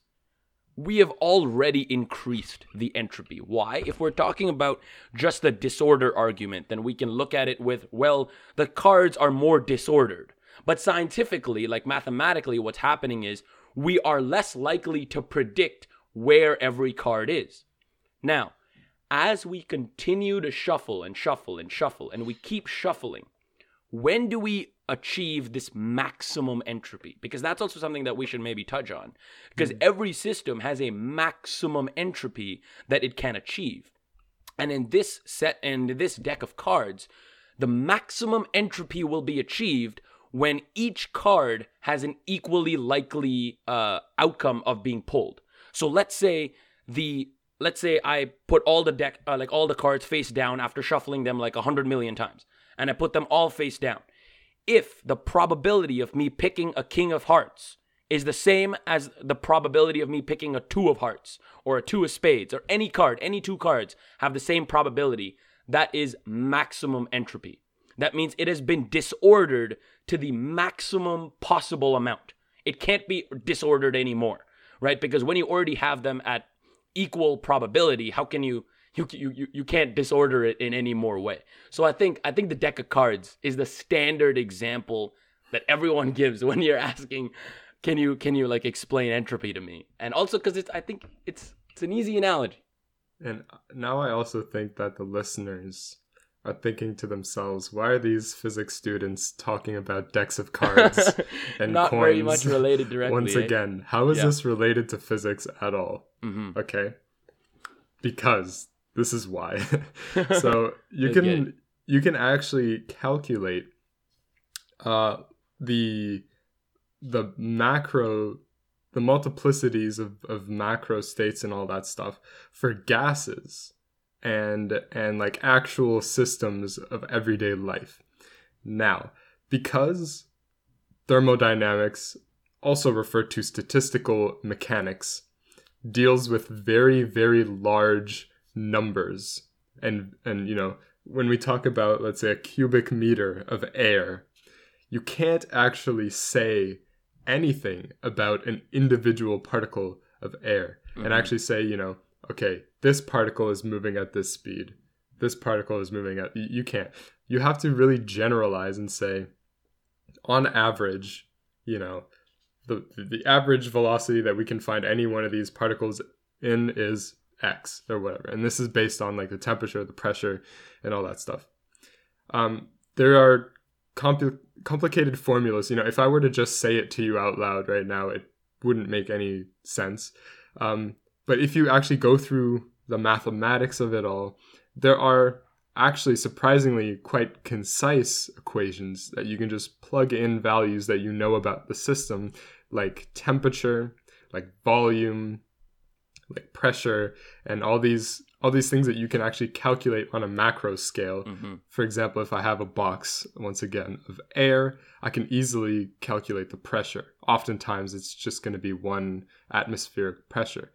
Speaker 1: we have already increased the entropy. Why? If we're talking about just the disorder argument, then we can look at it with, well, the cards are more disordered. But scientifically, like mathematically, what's happening is we are less likely to predict where every card is. Now, as we continue to shuffle and shuffle and shuffle, and we keep shuffling, when do we achieve this maximum entropy? Because that's also something that we should maybe touch on. Because every system has a maximum entropy that it can achieve. And in this set and this deck of cards, the maximum entropy will be achieved when each card has an equally likely uh, outcome of being pulled. So let's say the let's say I put all the deck uh, like all the cards face down after shuffling them like a hundred million times, and I put them all face down. If the probability of me picking a king of hearts is the same as the probability of me picking a two of hearts or a two of spades or any card, any two cards have the same probability, that is maximum entropy. That means it has been disordered to the maximum possible amount. It can't be disordered anymore, right? Because when you already have them at equal probability, how can you you you you can't disorder it in any more way. So I think I think the deck of cards is the standard example that everyone gives when you're asking can you can you like explain entropy to me? And also cuz it's I think it's it's an easy analogy.
Speaker 3: And now I also think that the listeners are thinking to themselves, why are these physics students talking about decks of cards and
Speaker 1: Not
Speaker 3: coins?
Speaker 1: very much related directly.
Speaker 3: Once
Speaker 1: eh?
Speaker 3: again, how is
Speaker 1: Yeah.
Speaker 3: this related to physics at all?
Speaker 1: Mhm.
Speaker 3: Okay. Because this is why. so you can you can actually calculate uh the the macro the multiplicities of, of macro states and all that stuff for gases and and like actual systems of everyday life. Now, because thermodynamics, also referred to statistical mechanics, deals with very very large numbers. And and you know when we talk about let's say a cubic meter of air you can't actually say anything about an individual particle of air and mm-hmm. actually say you know okay this particle is moving at this speed. This particle is moving at you you can't. You have to really generalize and say on average you know the the average velocity that we can find any one of these particles in is x or whatever. And this is based on like the temperature the pressure and all that stuff. Um, there are compl- complicated formulas. You know if i were to just say it to you out loud right now it wouldn't make any sense. Um, but if you actually go through the mathematics of it all there are actually surprisingly quite concise equations that you can just plug in values that you know about the system like temperature like volume like pressure and all these all these things that you can actually calculate on a macro scale
Speaker 1: Mhm.
Speaker 3: for example if i have a box once again of air i can easily calculate the pressure oftentimes it's just going to be one atmospheric pressure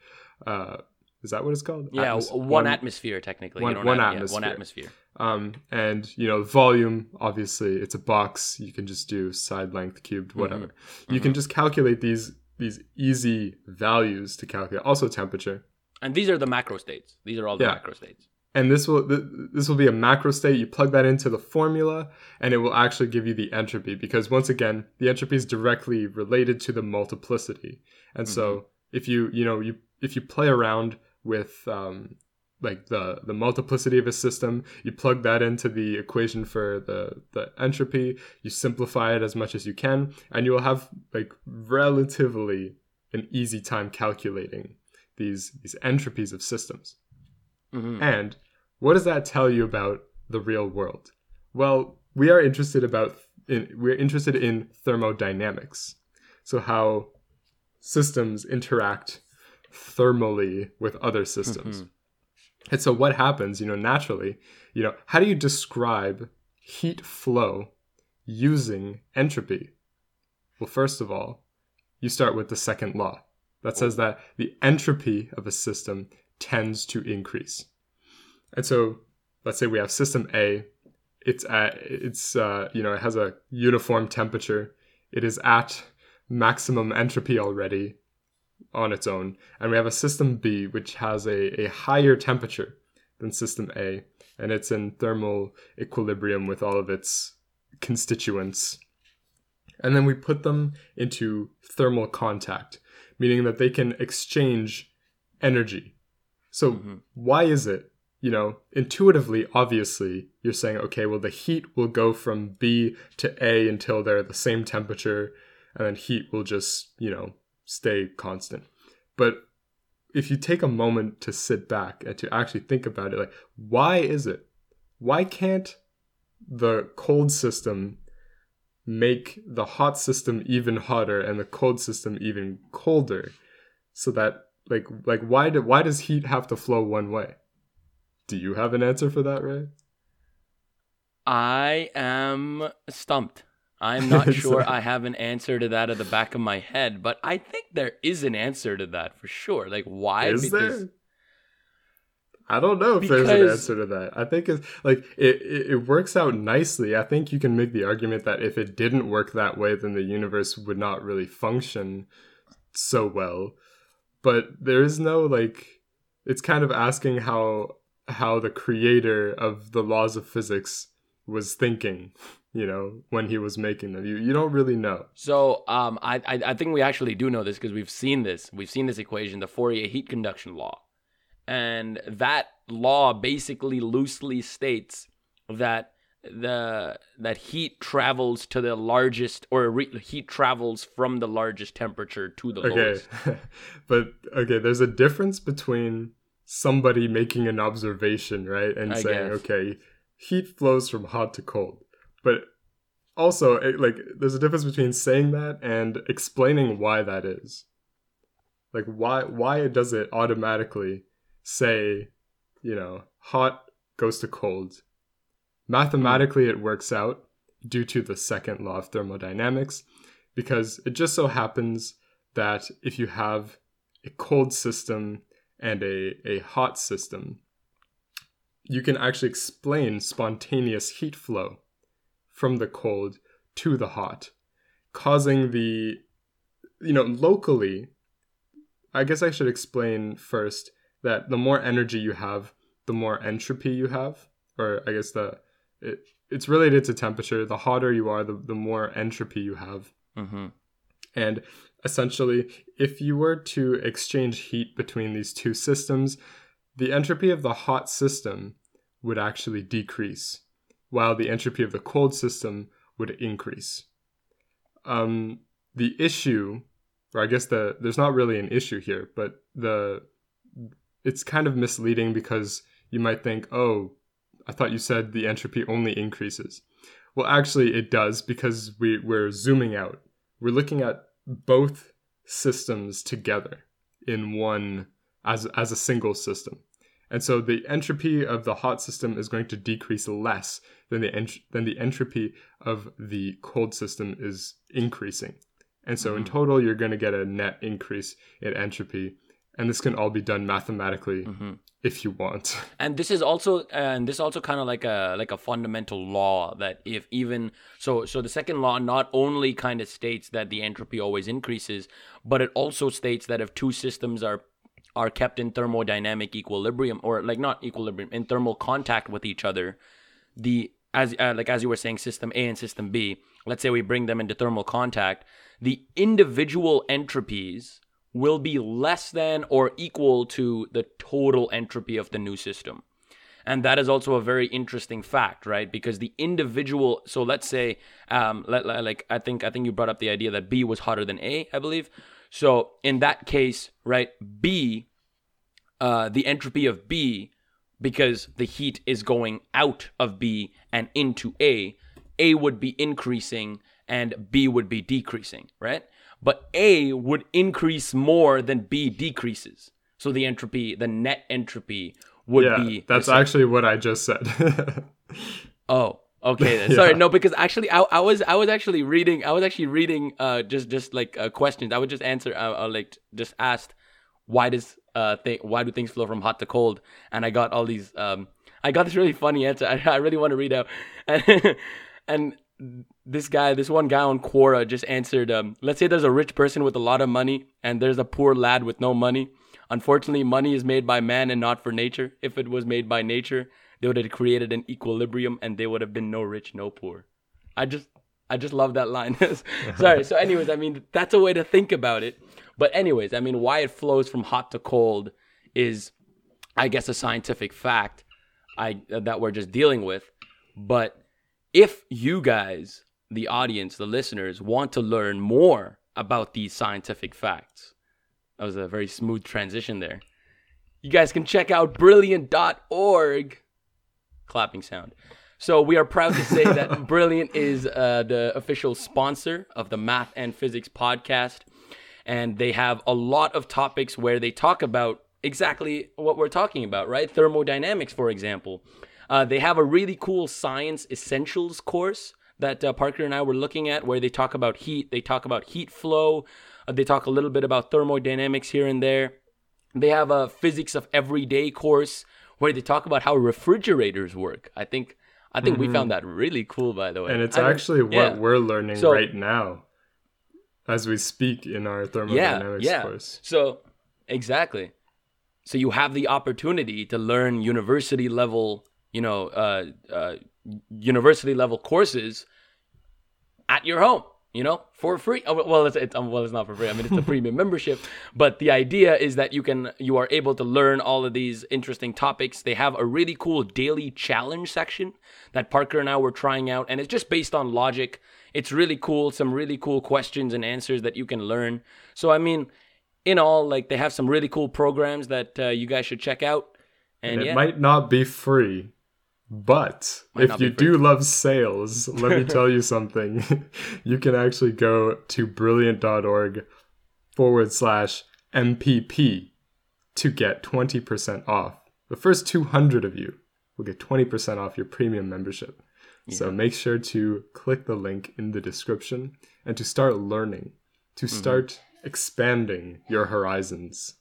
Speaker 3: uh, is that what it's called
Speaker 1: Yeah,
Speaker 3: Atmos-
Speaker 1: one, atmosphere technically.
Speaker 3: one- one
Speaker 1: have- yeah, one
Speaker 3: atmosphere.
Speaker 1: atmosphere.
Speaker 3: um, and you know volume obviously it's a box you can just do side length cubed whatever you can just calculate these these easy values to calculate also temperature
Speaker 1: And these are the macro states. These are all the
Speaker 3: Yeah.
Speaker 1: macro states.
Speaker 3: and this will th- this will be a macro state you plug that into the formula and it will actually give you the entropy because once again the entropy is directly related to the multiplicity and so if you you know you if you play around with um like the the multiplicity of a system you plug that into the equation for the the entropy you simplify it as much as you can and you will have like relatively an easy time calculating these these entropies of systems
Speaker 1: Mhm.
Speaker 3: and what does that tell you about the real world? Well, we are interested about in, we're interested in thermodynamics. So how systems interact thermally with other systems. And so what happens, you know, naturally, you know, how do you describe heat flow using entropy? Well, first of all, you start with the second law that says that the entropy of a system tends to increase. And so let's say we have system A, it's at it's uh, you know, it has a uniform temperature. It is at maximum entropy already on its own. And we have a system B, which has a, a higher temperature than system A, and it's in thermal equilibrium with all of its constituents. And then we put them into thermal contact, meaning that they can exchange energy. So, mm-hmm. why is it? You know, intuitively, obviously, you're saying, okay, well, the heat will go from B to A until they're the same temperature, and then heat will just, you know, stay constant. But if you take a moment to sit back and to actually think about it, like, why is it? Why can't the cold system make the hot system even hotter and the cold system even colder so that like like why do, why does heat have to flow one way do you have an answer for that ray
Speaker 1: i am stumped I'm not sure I have an answer to that at the back of my head, but I think there is an answer to that for sure. Like why?
Speaker 3: Is because there? I don't know if because... there's an answer to that. I think it's like it, it, it works out nicely. I think you can make the argument that if it didn't work that way, then the universe would not really function so well. But there is no like it's kind of asking how how the creator of the laws of physics was thinking you know, when he was making them. You you don't really know.
Speaker 1: So um, I, I, I think we actually do know this because we've seen this. We've seen this equation, the Fourier heat conduction law, and that law basically loosely states that the that heat travels to the largest or re- heat travels from the largest temperature to the
Speaker 3: okay.
Speaker 1: lowest.
Speaker 3: but okay, there's a difference between somebody making an observation, right, and I saying, guess. okay, heat flows from hot to cold but also it, like there's a difference between saying that and explaining why that is. Like why why does it automatically say you know hot goes to cold? Mathematically it works out due to the second law of thermodynamics because it just so happens that if you have a cold system and a, a hot system you can actually explain spontaneous heat flow from the cold to the hot, causing the, you know, locally, I guess I should explain first that the more energy you have, the more entropy you have, or I guess the, it, it's related to temperature. The hotter you are, the, the more entropy you have. Mm-hmm. And essentially, if you were to exchange heat between these two systems, the entropy of the hot system would actually decrease while the entropy of the cold system would increase. Um, the issue, or I guess the there's not really an issue here, but the it's kind of misleading because you might think, oh, I thought you said the entropy only increases. Well, actually, it does because we, we're zooming out. We're looking at both systems together in one as as a single system. And so the entropy of the hot system is going to decrease less than the ent- than the entropy of the cold system is increasing. And so mm-hmm. in total you're going to get a net increase in entropy and this can all be done mathematically mm-hmm. if you want.
Speaker 1: And this is also and this also kind of like a like a fundamental law that if even so so the second law not only kind of states that the entropy always increases, but it also states that if two systems are are kept in thermodynamic equilibrium or like not equilibrium in thermal contact with each other the as uh, like as you were saying system A and system B let's say we bring them into thermal contact the individual entropies will be less than or equal to the total entropy of the new system. And that is also a very interesting fact right? Because the individual so let's say um let, like i think i think you brought up the idea that b was hotter than a i believe so in that case, right, B, uh, the entropy of B, because the heat is going out of B and into A, A would be increasing and B would be decreasing, right? But A would increase more than B decreases. So the entropy, the net entropy would
Speaker 3: yeah,
Speaker 1: be.
Speaker 3: that's actually what I just said.
Speaker 1: Oh, okay. Then.
Speaker 3: Yeah.
Speaker 1: Sorry, no, because actually, I, I was I was actually reading I was actually reading uh just just like uh, questions. I would just answer uh, uh, like just asked why does uh thing why do things flow from hot to cold, and I got all these um I got this really funny answer. I, I really want to read out, and and this guy this one guy on Quora just answered um let's say there's a rich person with a lot of money and there's a poor lad with no money. Unfortunately, money is made by man and not for nature. If it was made by nature, they would have created an equilibrium and they would have been no rich, no poor. I just I just love that line. Sorry. So anyways, I mean that's a way to think about it. But anyways, I mean why it flows from hot to cold is I guess a scientific fact I that we're just dealing with. But if you guys, the audience, the listeners want to learn more about these scientific facts. That was a very smooth transition there. You guys can check out brilliant.org clapping sound. So we are proud to say that Brilliant is uh, the official sponsor of the Math and Physics podcast, and they have a lot of topics where they talk about exactly what we're talking about, right? Thermodynamics, for example. Uh, they have a really cool science essentials course that uh, Parker and I were looking at, where they talk about heat, they talk about heat flow, uh, they talk a little bit about thermodynamics here and there. They have a physics of everyday course where they talk about how refrigerators work. I think I think we found that really cool, by the way.
Speaker 3: Mm-hmm. and it's
Speaker 1: I
Speaker 3: actually what
Speaker 1: yeah.
Speaker 3: we're learning
Speaker 1: So-
Speaker 3: right now as we speak in our thermodynamics
Speaker 1: yeah, yeah.
Speaker 3: course.
Speaker 1: So exactly. So you have the opportunity to learn university level, you know, uh, uh, university level courses at your home. You know, for free. Oh, well, it's, it's um, well, it's not for free. I mean, it's a premium membership. But the idea is that you can you are able to learn all of these interesting topics. They have a really cool daily challenge section that Parker and I were trying out, and it's just based on logic. It's really cool. Some really cool questions and answers that you can learn. So I mean, in all, like they have some really cool programs that uh, you guys should check out. And,
Speaker 3: And it
Speaker 1: yeah,
Speaker 3: might not be free, but
Speaker 1: Might
Speaker 3: if you do love sales, let me tell you something. you can actually go to brilliant.org forward slash MPP to get 20% off. The first 200 of you will get 20% off your premium membership. So make sure to click the link in the description and to start learning, to
Speaker 1: Mm-hmm.
Speaker 3: start expanding your horizons.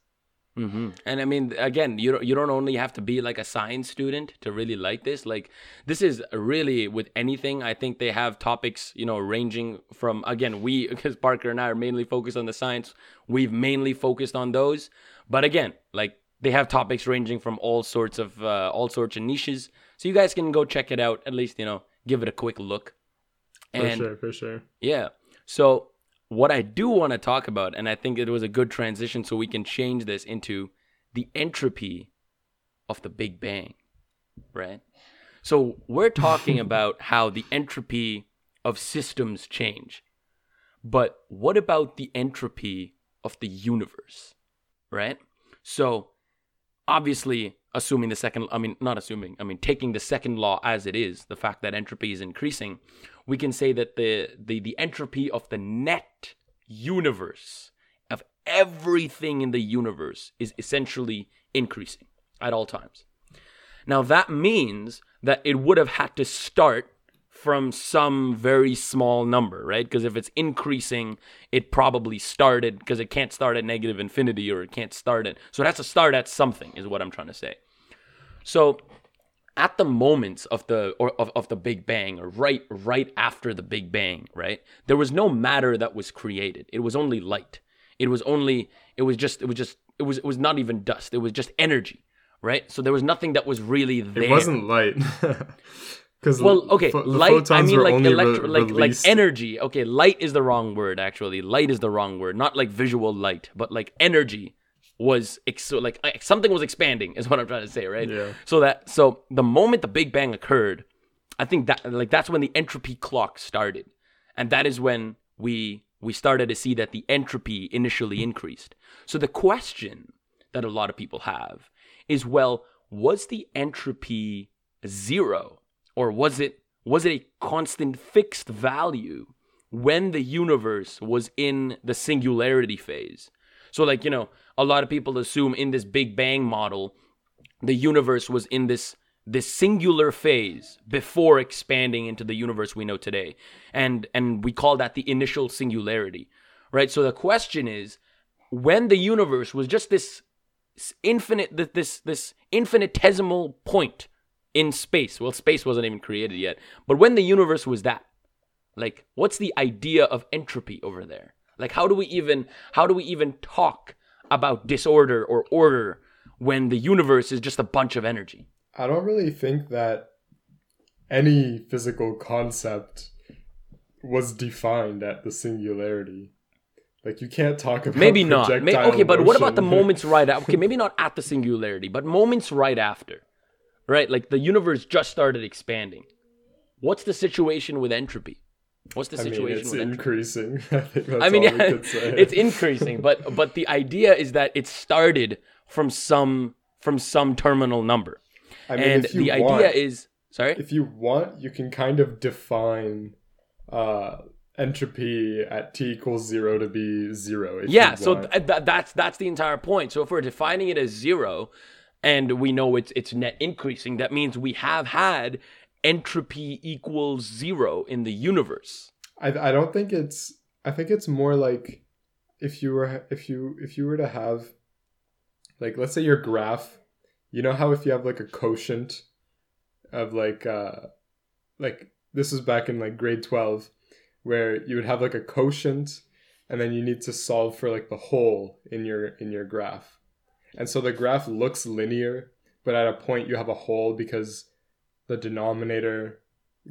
Speaker 1: Hmm And I mean, again, you don't, you don't only have to be like a science student to really like this. Like, this is really with anything. I think they have topics, you know, ranging from again, we because Parker and I are mainly focused on the science. We've mainly focused on those, but again, like they have topics ranging from all sorts of uh, all sorts of niches. So you guys can go check it out. At least you know, give it a quick look.
Speaker 3: For sure, for sure.
Speaker 1: Yeah. So what I do want to talk about, and I think it was a good transition, so we can change this into the entropy of the Big Bang, right? So we're talking about how the entropy of systems change, but what about the entropy of the universe, right? So obviously assuming the second i mean not assuming i mean taking the second law as it is the fact that entropy is increasing we can say that the the, the entropy of the net universe of everything in the universe is essentially increasing at all times now that means that it would have had to start from some very small number, right? Because if it's increasing, it probably started because it can't start at negative infinity or it can't start at. So it has to start at something, is what I'm trying to say. So at the moments of the or of, of the Big Bang, or right right after the Big Bang, right? There was no matter that was created. It was only light. It was only it was just it was just it was it was not even dust. It was just energy, right? So there was nothing that was really there.
Speaker 3: It wasn't light. Because
Speaker 1: Well, okay, light. I mean, like electro, like like energy. Okay, light is the wrong word. Actually, light is the wrong word. Not like visual light, but like energy was ex- like like, something was expanding. Is what I'm trying to say, right?
Speaker 3: Yeah.
Speaker 1: So that so the moment the Big Bang occurred, I think that like that's when the entropy clock started, and that is when we we started to see that the entropy initially increased. So the question that a lot of people have is, well, was the entropy zero? or was it was it a constant fixed value when the universe was in the singularity phase so like you know a lot of people assume in this big bang model the universe was in this this singular phase before expanding into the universe we know today. And and we call that the initial singularity right? So the question is when the universe was just this infinite this this infinitesimal point in space. Well space wasn't even created yet. But when the universe was that like what's the idea of entropy over there like how do we even how do we even talk about disorder or order when the universe is just a bunch of energy?
Speaker 3: I don't really think that any physical concept was defined at the singularity. Like you can't talk about
Speaker 1: maybe not. okay but what about the moments right after okay maybe not at the singularity but moments right after right? Like the universe just started expanding. What's the situation with entropy what's the
Speaker 3: I mean, it's increasing. I think that's
Speaker 1: I mean,
Speaker 3: all we could say.
Speaker 1: it's increasing, but but the idea is that it started from some from some terminal number,
Speaker 3: I mean,
Speaker 1: and the
Speaker 3: want,
Speaker 1: idea is sorry.
Speaker 3: if you want, you can kind of define uh, entropy at t equals zero to be zero.
Speaker 1: Yeah, so th- th- that's that's the entire point. So if we're defining it as zero, and we know it's it's net increasing, that means we have had entropy equals zero in the universe.
Speaker 3: I I don't think it's I think it's more like if you were if you if you were to have like let's say your graph, you know how if you have like a quotient of like uh like this is back in like grade 12 where you would have like a quotient and then you need to solve for like the hole in your in your graph. And so the graph looks linear, but at a point you have a hole because the denominator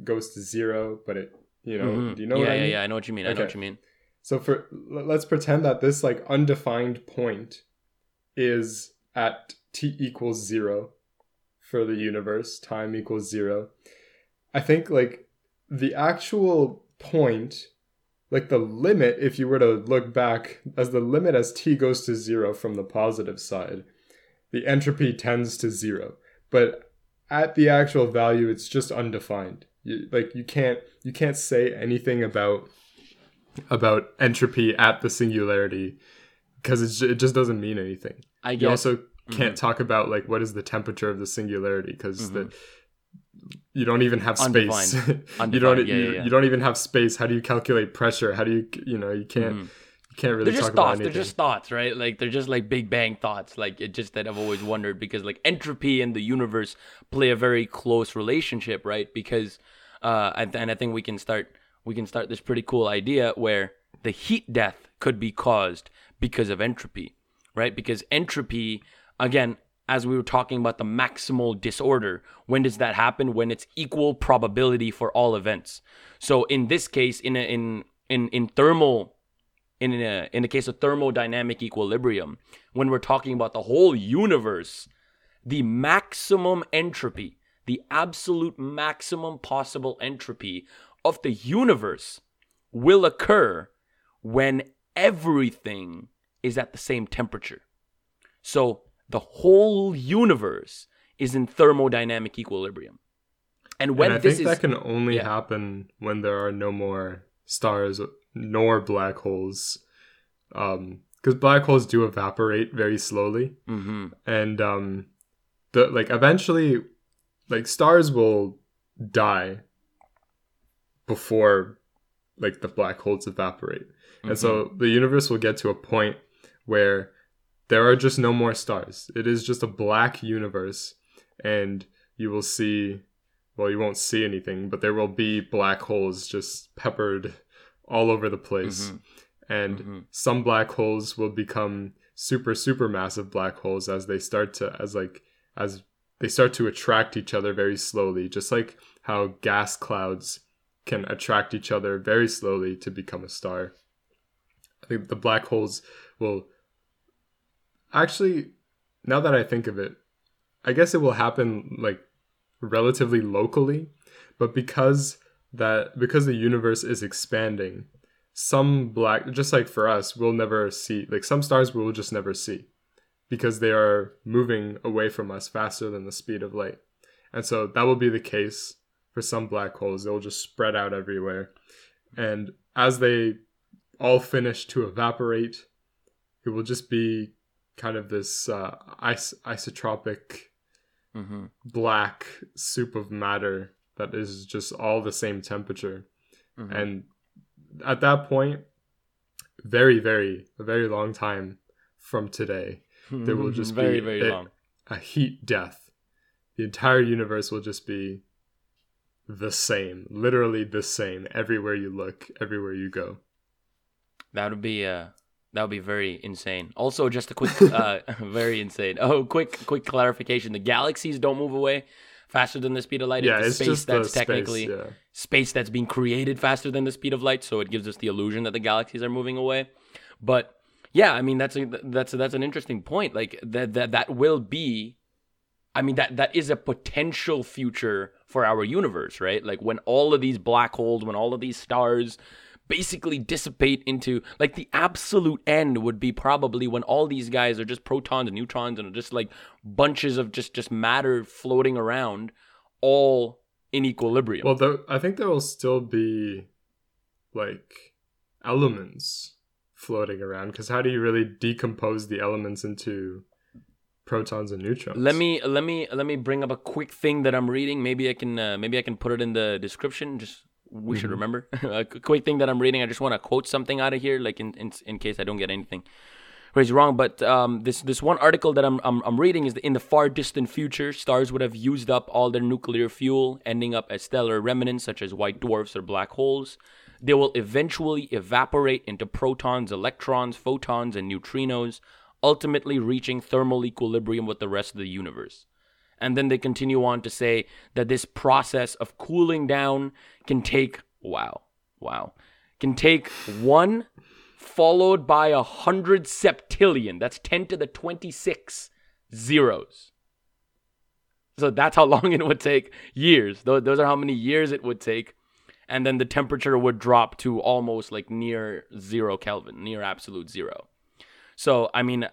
Speaker 3: goes to zero, but it you know,
Speaker 1: Mhm.
Speaker 3: do you know
Speaker 1: yeah,
Speaker 3: what I
Speaker 1: yeah,
Speaker 3: mean?
Speaker 1: yeah. I know what you mean. I know what you mean.
Speaker 3: So for let's pretend that this like undefined point is at t equals 0 for the universe, time equals 0. I think like the actual point like the limit if you were to look back as the limit as t goes to 0 from the positive side, the entropy tends to 0. But at the actual value it's just undefined. You, like you can't you can't say anything about about entropy at the singularity because it, it just doesn't mean anything.
Speaker 1: I
Speaker 3: You also can't talk about like what is the temperature of the singularity because the you don't even have space. you
Speaker 1: Undefined,
Speaker 3: don't
Speaker 1: yeah,
Speaker 3: you,
Speaker 1: yeah, yeah.
Speaker 3: you don't even have space. How do you calculate pressure? How do you you know you can't
Speaker 1: Mhm.
Speaker 3: You can't really
Speaker 1: they're just
Speaker 3: talk about
Speaker 1: thoughts. They're just thoughts, right? Like they're just like Big Bang thoughts. Like it just that I've always wondered because like entropy and the universe play a very close relationship, right? Because uh, and, and I think we can start we can start this pretty cool idea where the heat death could be caused because of entropy, right? Because entropy, again, as we were talking about the maximal disorder, when does that happen? When it's equal probability for all events. So in this case, in a, in in in thermal in a, in the case of thermodynamic equilibrium, when we're talking about the whole universe, the maximum entropy, the absolute maximum possible entropy of the universe will occur when everything is at the same temperature. So the whole universe is in thermodynamic equilibrium. And when
Speaker 3: and I
Speaker 1: this
Speaker 3: think
Speaker 1: is
Speaker 3: that can only
Speaker 1: yeah.
Speaker 3: happen when there are no more stars nor black holes, Um because black holes do evaporate very slowly.
Speaker 1: Mhm.
Speaker 3: and um the like eventually like stars will die before like the black holes evaporate and so the universe will get to a point where there are just no more stars it is just a black universe and you will see well you won't see anything but there will be black holes just peppered all over the place
Speaker 1: Mhm.
Speaker 3: and
Speaker 1: Mhm.
Speaker 3: some black holes will become super super massive black holes as they start to as like as they start to attract each other very slowly just like how gas clouds can attract each other very slowly to become a star i think the black holes will actually now that i think of it i guess it will happen like relatively locally but because that because the universe is expanding some black just like for us we'll never see like some stars we'll just never see because they are moving away from us faster than the speed of light. And so that will be the case for some black holes. They'll just spread out everywhere. And as they all finish to evaporate it will just be kind of this uh, is- isotropic
Speaker 1: Mm-hmm.
Speaker 3: black soup of matter that is just all the same temperature.
Speaker 1: Mhm.
Speaker 3: And at that point, very, very, a very long time from today, there will just
Speaker 1: very,
Speaker 3: be
Speaker 1: very
Speaker 3: a-
Speaker 1: long.
Speaker 3: a heat death. The entire universe will just be the same, literally the same, everywhere you look, everywhere you go.
Speaker 1: That would be uh that would be very insane. Also, just a quick, uh, very insane. Oh, quick, quick clarification: the galaxies don't move away faster than the speed of light.
Speaker 3: yeah,
Speaker 1: it's the space that's
Speaker 3: the
Speaker 1: technically
Speaker 3: space, yeah.
Speaker 1: space that's being created faster than the speed of light, so it gives us the illusion that the galaxies are moving away. But yeah, I mean that's a, that's a, that's an interesting point. Like that that that will be, I mean that that is a potential future for our universe, right? Like when all of these black holes, when all of these stars basically dissipate into like the absolute end would be probably when all these guys are just protons and neutrons and just like bunches of just just matter floating around all in equilibrium.
Speaker 3: Well, though, I think there will still be like elements floating around because how do you really decompose the elements into protons and neutrons?
Speaker 1: Let me let me let me bring up a quick thing that I'm reading. Maybe I can uh, maybe I can put it in the description. Just we should remember a quick thing that I'm reading. I just want to quote something out of here, like in in, in case I don't get anything raised wrong. But um, this this one article that I'm, I'm I'm reading is that in the far distant future, stars would have used up all their nuclear fuel, ending up as stellar remnants such as white dwarfs or black holes. They will eventually evaporate into protons, electrons, photons, and neutrinos, ultimately reaching thermal equilibrium with the rest of the universe. And then they continue on to say that this process of cooling down can take, wow, wow, can take one followed by a hundred septillion. That's 10 to the 26 zeros. So that's how long it would take years. Those are how many years it would take. And then the temperature would drop to almost like near zero Kelvin, near absolute zero. So, I mean,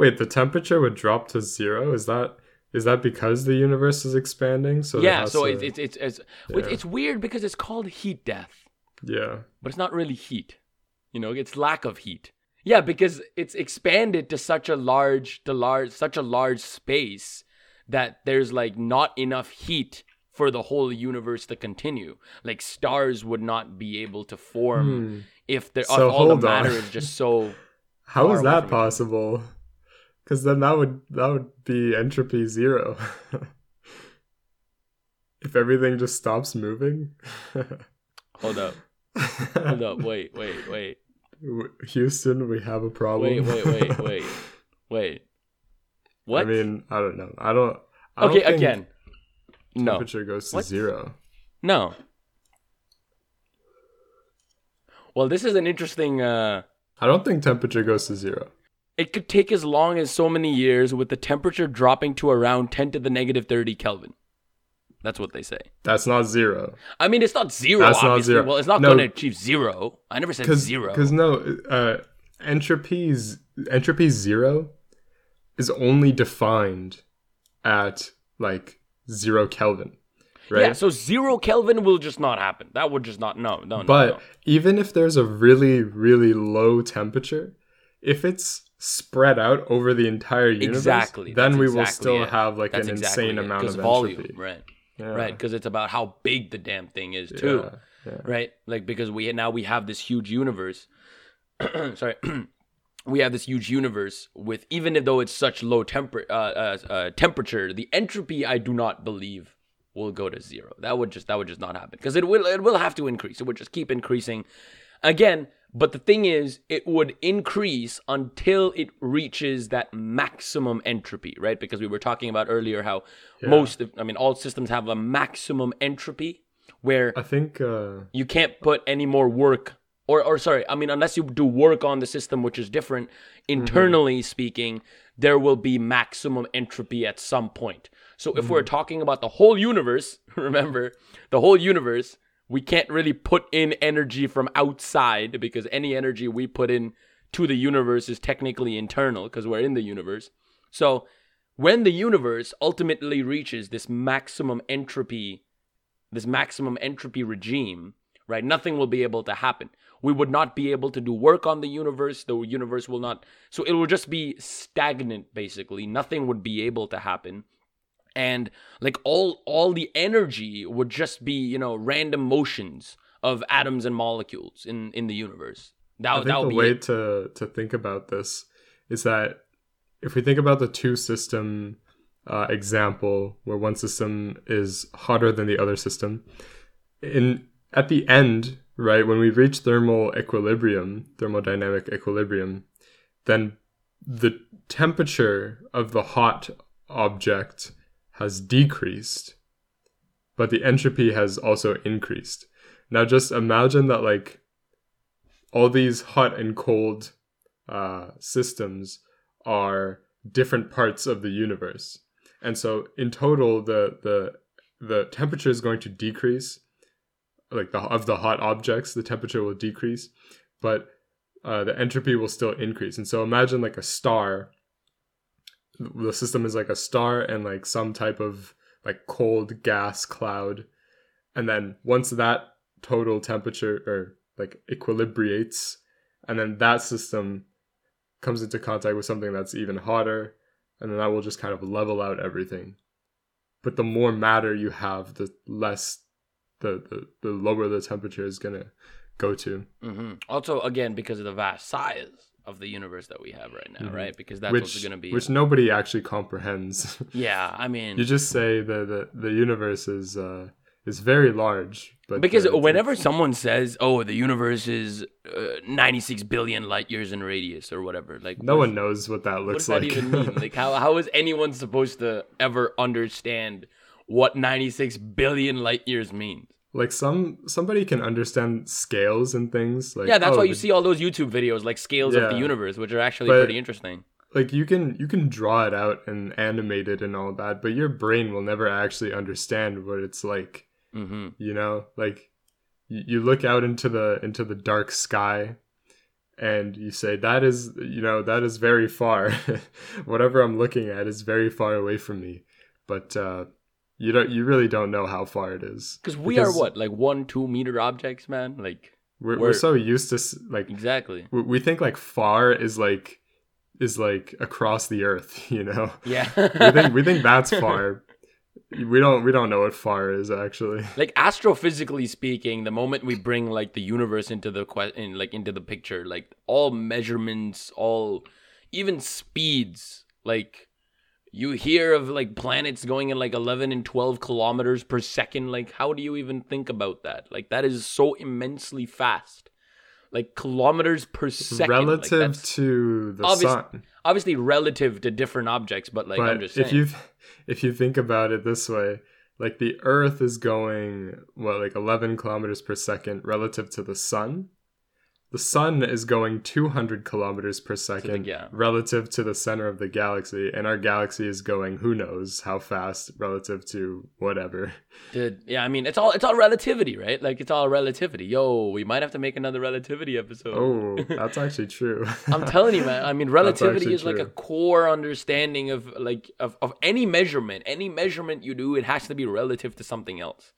Speaker 3: Wait, the temperature would drop to zero? Is that is that because the universe is expanding? So
Speaker 1: yeah, so
Speaker 3: to-
Speaker 1: it's, it's, it's, it's,
Speaker 3: Yeah.
Speaker 1: it's weird because it's called heat death.
Speaker 3: yeah.
Speaker 1: but it's not really heat. You know, it's lack of heat. Yeah, because it's expanded to such a large, to large, such a large space that there's like not enough heat for the whole universe to continue. Like stars would not be able to form
Speaker 3: Hmm.
Speaker 1: if there
Speaker 3: So
Speaker 1: if all the
Speaker 3: hold on.
Speaker 1: matter is just so.
Speaker 3: How is that
Speaker 1: from each other.
Speaker 3: possible? Because then that would that would be entropy zero. if everything just stops moving.
Speaker 1: Hold up, hold up, wait, wait, wait,
Speaker 3: Houston, we have a problem.
Speaker 1: wait, wait, wait, wait, wait. What?
Speaker 3: I mean, I don't know. I don't. I don't
Speaker 1: okay,
Speaker 3: think
Speaker 1: again. No,
Speaker 3: Temperature goes to
Speaker 1: What?
Speaker 3: zero.
Speaker 1: No. Well, this is an interesting. Uh,
Speaker 3: I don't think temperature goes to zero.
Speaker 1: It could take as long as so many years, with the temperature dropping to around 10 to the negative 30 Kelvin. That's what they say.
Speaker 3: That's not zero.
Speaker 1: I mean, it's not zero.
Speaker 3: That's not zero.
Speaker 1: Well, it's not
Speaker 3: No.
Speaker 1: going to achieve zero. I never said
Speaker 3: Because
Speaker 1: zero.
Speaker 3: Because no, uh, entropy's entropy zero is only defined at like zero Kelvin, right?
Speaker 1: Yeah, so zero Kelvin will just not happen. That would just not. No, no, no.
Speaker 3: But
Speaker 1: no.
Speaker 3: even if there's a really, really low temperature, if it's spread out over the entire universe,
Speaker 1: exactly.
Speaker 3: then
Speaker 1: that's
Speaker 3: we will
Speaker 1: exactly
Speaker 3: still
Speaker 1: it.
Speaker 3: have like
Speaker 1: That's
Speaker 3: an
Speaker 1: exactly
Speaker 3: insane
Speaker 1: it,
Speaker 3: amount of
Speaker 1: volume,
Speaker 3: entropy.
Speaker 1: right?
Speaker 3: Yeah.
Speaker 1: Right, because it's about how big the damn thing is too.
Speaker 3: Yeah, yeah.
Speaker 1: right? Like because we now we have this huge universe. Sorry, we have this huge universe with even though it's such low temper uh, uh, uh, temperature, the entropy I do not believe will go to zero. That would just that would just not happen because it will it will have to increase. It would just keep increasing again. But the thing is, it would increase until it reaches that maximum entropy, right? Because we were talking about earlier how most, of, I mean, all systems have a maximum entropy where
Speaker 3: I think uh,
Speaker 1: you can't put any more work or or sorry i mean unless you do work on the system which is different internally speaking there will be maximum entropy at some point. So if we're talking about the whole universe remember the whole universe we can't really put in energy from outside because any energy we put in to the universe is technically internal because we're in the universe so when the universe ultimately reaches this maximum entropy this maximum entropy regime, right? Nothing will be able to happen. We would not be able to do work on the universe. The universe will not. So it will just be stagnant, basically. Nothing would be able to happen. And like all all the energy would just be you know random motions of atoms and molecules in in the universe. That
Speaker 3: I think
Speaker 1: that
Speaker 3: the
Speaker 1: would be
Speaker 3: way
Speaker 1: it.
Speaker 3: to to think about this is that if we think about the two system uh, example, where one system is hotter than the other system, in at the end, right when we reach thermal equilibrium, thermodynamic equilibrium, then the temperature of the hot object has decreased, but the entropy has also increased. Now, just imagine that like all these hot and cold uh, systems are different parts of the universe, and so in total, the the the temperature is going to decrease. Like the of the hot objects, the temperature will decrease, but uh, the entropy will still increase. And so imagine like a star. The system is like a star and like some type of like cold gas cloud, and then once that total temperature or like equilibrates, and then that system comes into contact with something that's even hotter, and then that will just kind of level out everything. But the more matter you have, the less the the, the lower the temperature is gonna go to.
Speaker 1: mm-hmm. Also, again, because of the vast size of the universe that we have right now,
Speaker 3: Mhm.
Speaker 1: right? Because that's
Speaker 3: which
Speaker 1: also going to be.
Speaker 3: which nobody actually comprehends.
Speaker 1: yeah, I mean,
Speaker 3: you just say the the, the universe is uh is very large, but
Speaker 1: because
Speaker 3: uh,
Speaker 1: whenever someone says, "Oh, the universe is uh, 96 billion light years in radius" or whatever, like
Speaker 3: no one knows what that looks What
Speaker 1: does that
Speaker 3: like.
Speaker 1: even mean? Like, how how is anyone supposed to ever understand what 96 billion light years means?
Speaker 3: Like some somebody can understand scales and things. Like
Speaker 1: yeah, that's
Speaker 3: oh,
Speaker 1: why you
Speaker 3: the-
Speaker 1: see all those YouTube videos like scales of the universe, which are actually
Speaker 3: But-
Speaker 1: pretty interesting.
Speaker 3: like you can you can draw it out and animate it and all that, but your brain will never actually understand what it's like.
Speaker 1: hmm
Speaker 3: you know like you, you look out into the into the dark sky and you say that is you know that is very far whatever i'm looking at is very far away from me but uh you don't you really don't know how far it is
Speaker 1: Because we are what, like one, two meter objects, man? Like,
Speaker 3: we're, we're
Speaker 1: we're-
Speaker 3: so used to like
Speaker 1: exactly.
Speaker 3: we, we think like far is like is like across the earth you know
Speaker 1: Yeah.
Speaker 3: we think we think that's far we don't we don't know what far is actually
Speaker 1: like astrophysically speaking the moment we bring like the universe into the question in like into the picture like all measurements all even speeds like you hear of like planets going at like 11 and 12 kilometers per second? Like how do you even think about that? Like that is so immensely fast. Like kilometers per second
Speaker 3: relative
Speaker 1: that's
Speaker 3: to the
Speaker 1: obvious-
Speaker 3: sun.
Speaker 1: obviously relative to different objects but like i'm
Speaker 3: but if you if you think about it this way like the earth is going what like 11 kilometers per second relative to the sun the sun is going 200 kilometers per second relative to the center of the galaxy and our galaxy is going who knows how fast relative to whatever
Speaker 1: Dude, yeah, I mean, it's all it's all relativity, right? Like it's all relativity. Yo, we might have to make another relativity episode.
Speaker 3: oh that's actually true
Speaker 1: I'm telling you, man. I mean, relativity is like a core understanding of like of, of any measurement. Any measurement you do, it has to be relative to something else,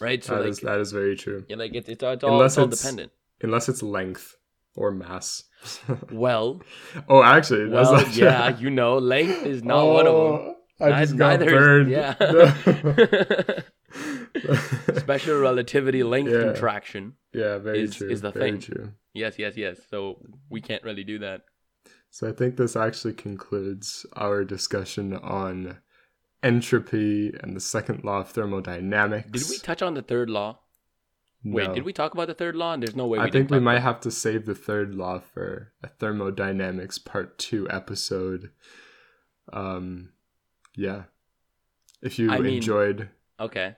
Speaker 1: right? So
Speaker 3: that
Speaker 1: like,
Speaker 3: is that is very true
Speaker 1: yeah, like it's it's, all- it's all,
Speaker 3: Unless
Speaker 1: it's all dependent.
Speaker 3: Unless it's length or mass
Speaker 1: Well,
Speaker 3: oh actually
Speaker 1: well,
Speaker 3: not-
Speaker 1: yeah, you know, length is not one of them.
Speaker 3: Oh, I
Speaker 1: Neith-
Speaker 3: just got
Speaker 1: neither
Speaker 3: burned.
Speaker 1: is- yeah. Special relativity length
Speaker 3: Yeah.
Speaker 1: contraction.
Speaker 3: yeah, very
Speaker 1: Is-
Speaker 3: true.
Speaker 1: is the
Speaker 3: very
Speaker 1: thing.
Speaker 3: true.
Speaker 1: Yes, yes, yes. So we can't really do that.
Speaker 3: So I think this actually concludes our discussion on entropy and the second law of thermodynamics.
Speaker 1: Did we touch on the third law? Wait,
Speaker 3: No.
Speaker 1: did we talk about the third law? And there's no way. We
Speaker 3: I think we might have to save the third law for a thermodynamics part two episode. Um, yeah. If you
Speaker 1: I mean,
Speaker 3: enjoyed,
Speaker 1: Okay,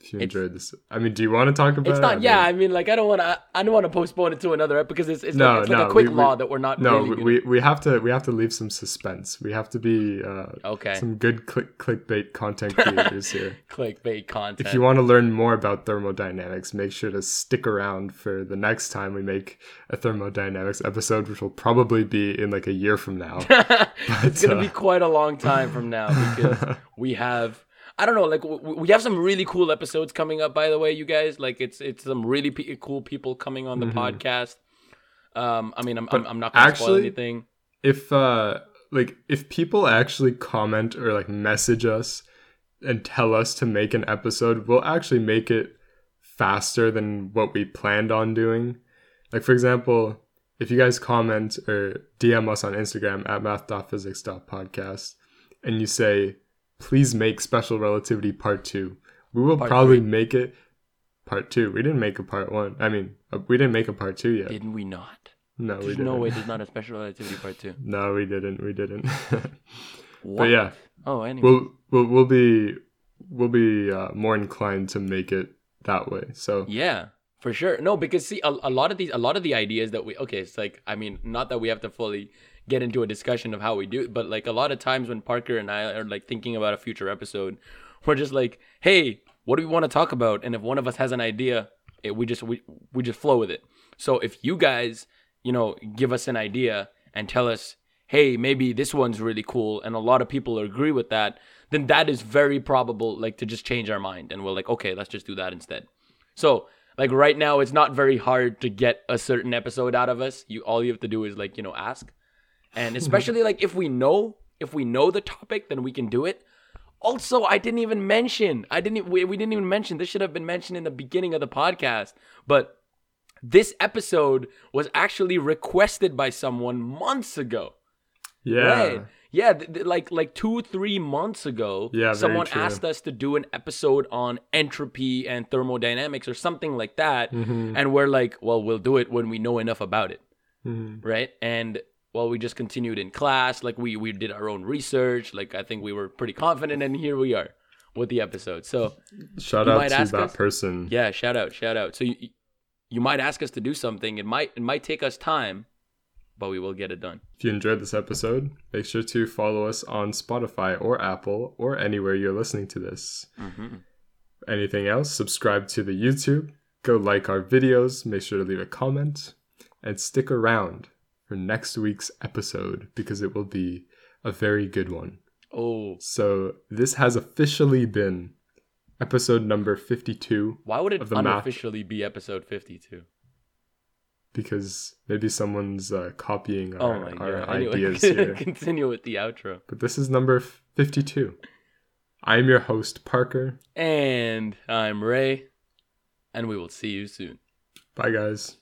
Speaker 3: if you
Speaker 1: it's-
Speaker 3: enjoyed this, I mean, do you want to talk about?
Speaker 1: it's not.
Speaker 3: I
Speaker 1: yeah, I mean, like I don't want to. I don't want to postpone it to another because it's it's,
Speaker 3: No,
Speaker 1: like, it's like a quick
Speaker 3: we-
Speaker 1: law that we're not.
Speaker 3: no,
Speaker 1: really
Speaker 3: we, we we have to we have to leave some suspense. We have to be uh,
Speaker 1: okay.
Speaker 3: some good click clickbait content creators here.
Speaker 1: clickbait content.
Speaker 3: If you want to learn more about thermodynamics, make sure to stick around for the next time we make a thermodynamics episode, which will probably be in like a year from now.
Speaker 1: it's gonna
Speaker 3: uh,
Speaker 1: be quite a long time from now because we have. I don't know, like w- we have some really cool episodes coming up. By the way, you guys, like it's it's some really pe- cool people coming on the
Speaker 3: Mhm.
Speaker 1: podcast. Um, I mean, I'm I'm, I'm not gonna spoil
Speaker 3: actually-
Speaker 1: anything.
Speaker 3: if uh like if people actually comment or like message us and tell us to make an episode, we'll actually make it faster than what we planned on doing. Like for example, if you guys comment or DM us on Instagram at math.physics.podcast and you say, please make special relativity part two, we will
Speaker 1: Part
Speaker 3: probably
Speaker 1: three.
Speaker 3: make it part two. We didn't make a part one. I mean, uh, we didn't make a part two yet.
Speaker 1: Didn't we not?
Speaker 3: no, we
Speaker 1: There's
Speaker 3: didn't.
Speaker 1: no way there's not a special relativity part two.
Speaker 3: No, we didn't. We didn't. But yeah,
Speaker 1: Oh, anyway.
Speaker 3: we'll we'll we'll be we'll be uh, more inclined to make it that way. So
Speaker 1: Yeah, for sure. No, because see, a, a lot of these, a lot of the ideas that we, okay, it's like, I mean, not that we have to fully get into a discussion of how we do it, but like a lot of times when Parker and I are like thinking about a future episode, we're just like, hey, what do we want to talk about? And if one of us has an idea, it, we just we we just flow with it. So if you guys, you know, give us an idea and tell us, hey, maybe this one's really cool, and a lot of people agree with that, then that is very probable, like to just change our mind, and we're like, okay, let's just do that instead. So like right now, it's not very hard to get a certain episode out of us. You all you have to do is like you know ask, and especially like if we know if we know the topic, then we can do it. Also, I didn't even mention. I didn't. We, we didn't even mention. This should have been mentioned in the beginning of the podcast. But this episode was actually requested by someone months ago.
Speaker 3: yeah,
Speaker 1: Right. Yeah, th- th- like like two, three months ago,
Speaker 3: Yeah,
Speaker 1: someone asked us to do an episode on entropy and thermodynamics or something like that,
Speaker 3: Mm-hmm.
Speaker 1: and we're like, well, we'll do it when we know enough about it,
Speaker 3: Mhm.
Speaker 1: right? And well, we just continued in class, like we we did our own research, like I think we were pretty confident, and here we are with the episode. So
Speaker 3: shout out to that
Speaker 1: us?
Speaker 3: person.
Speaker 1: yeah, shout out, shout out. So you you might ask us to do something. It might it might take us time, but we will get it done.
Speaker 3: If you enjoyed this episode, make sure to follow us on Spotify or Apple or anywhere you're listening to this.
Speaker 1: hmm
Speaker 3: Anything else, subscribe to the YouTube, go like our videos, make sure to leave a comment, and stick around for next week's episode because it will be a very good one.
Speaker 1: Oh,
Speaker 3: So, this has officially been episode number 52
Speaker 1: why would it
Speaker 3: Of the math.
Speaker 1: unofficially be episode fifty-two?
Speaker 3: because maybe someone's uh, copying
Speaker 1: Oh
Speaker 3: our,
Speaker 1: my
Speaker 3: our
Speaker 1: god. Anyway,
Speaker 3: ideas here.
Speaker 1: continue with the outro.
Speaker 3: But this is number 52. I'm your host, Parker.
Speaker 1: And I'm Ray, and we will see you soon.
Speaker 3: Bye, guys.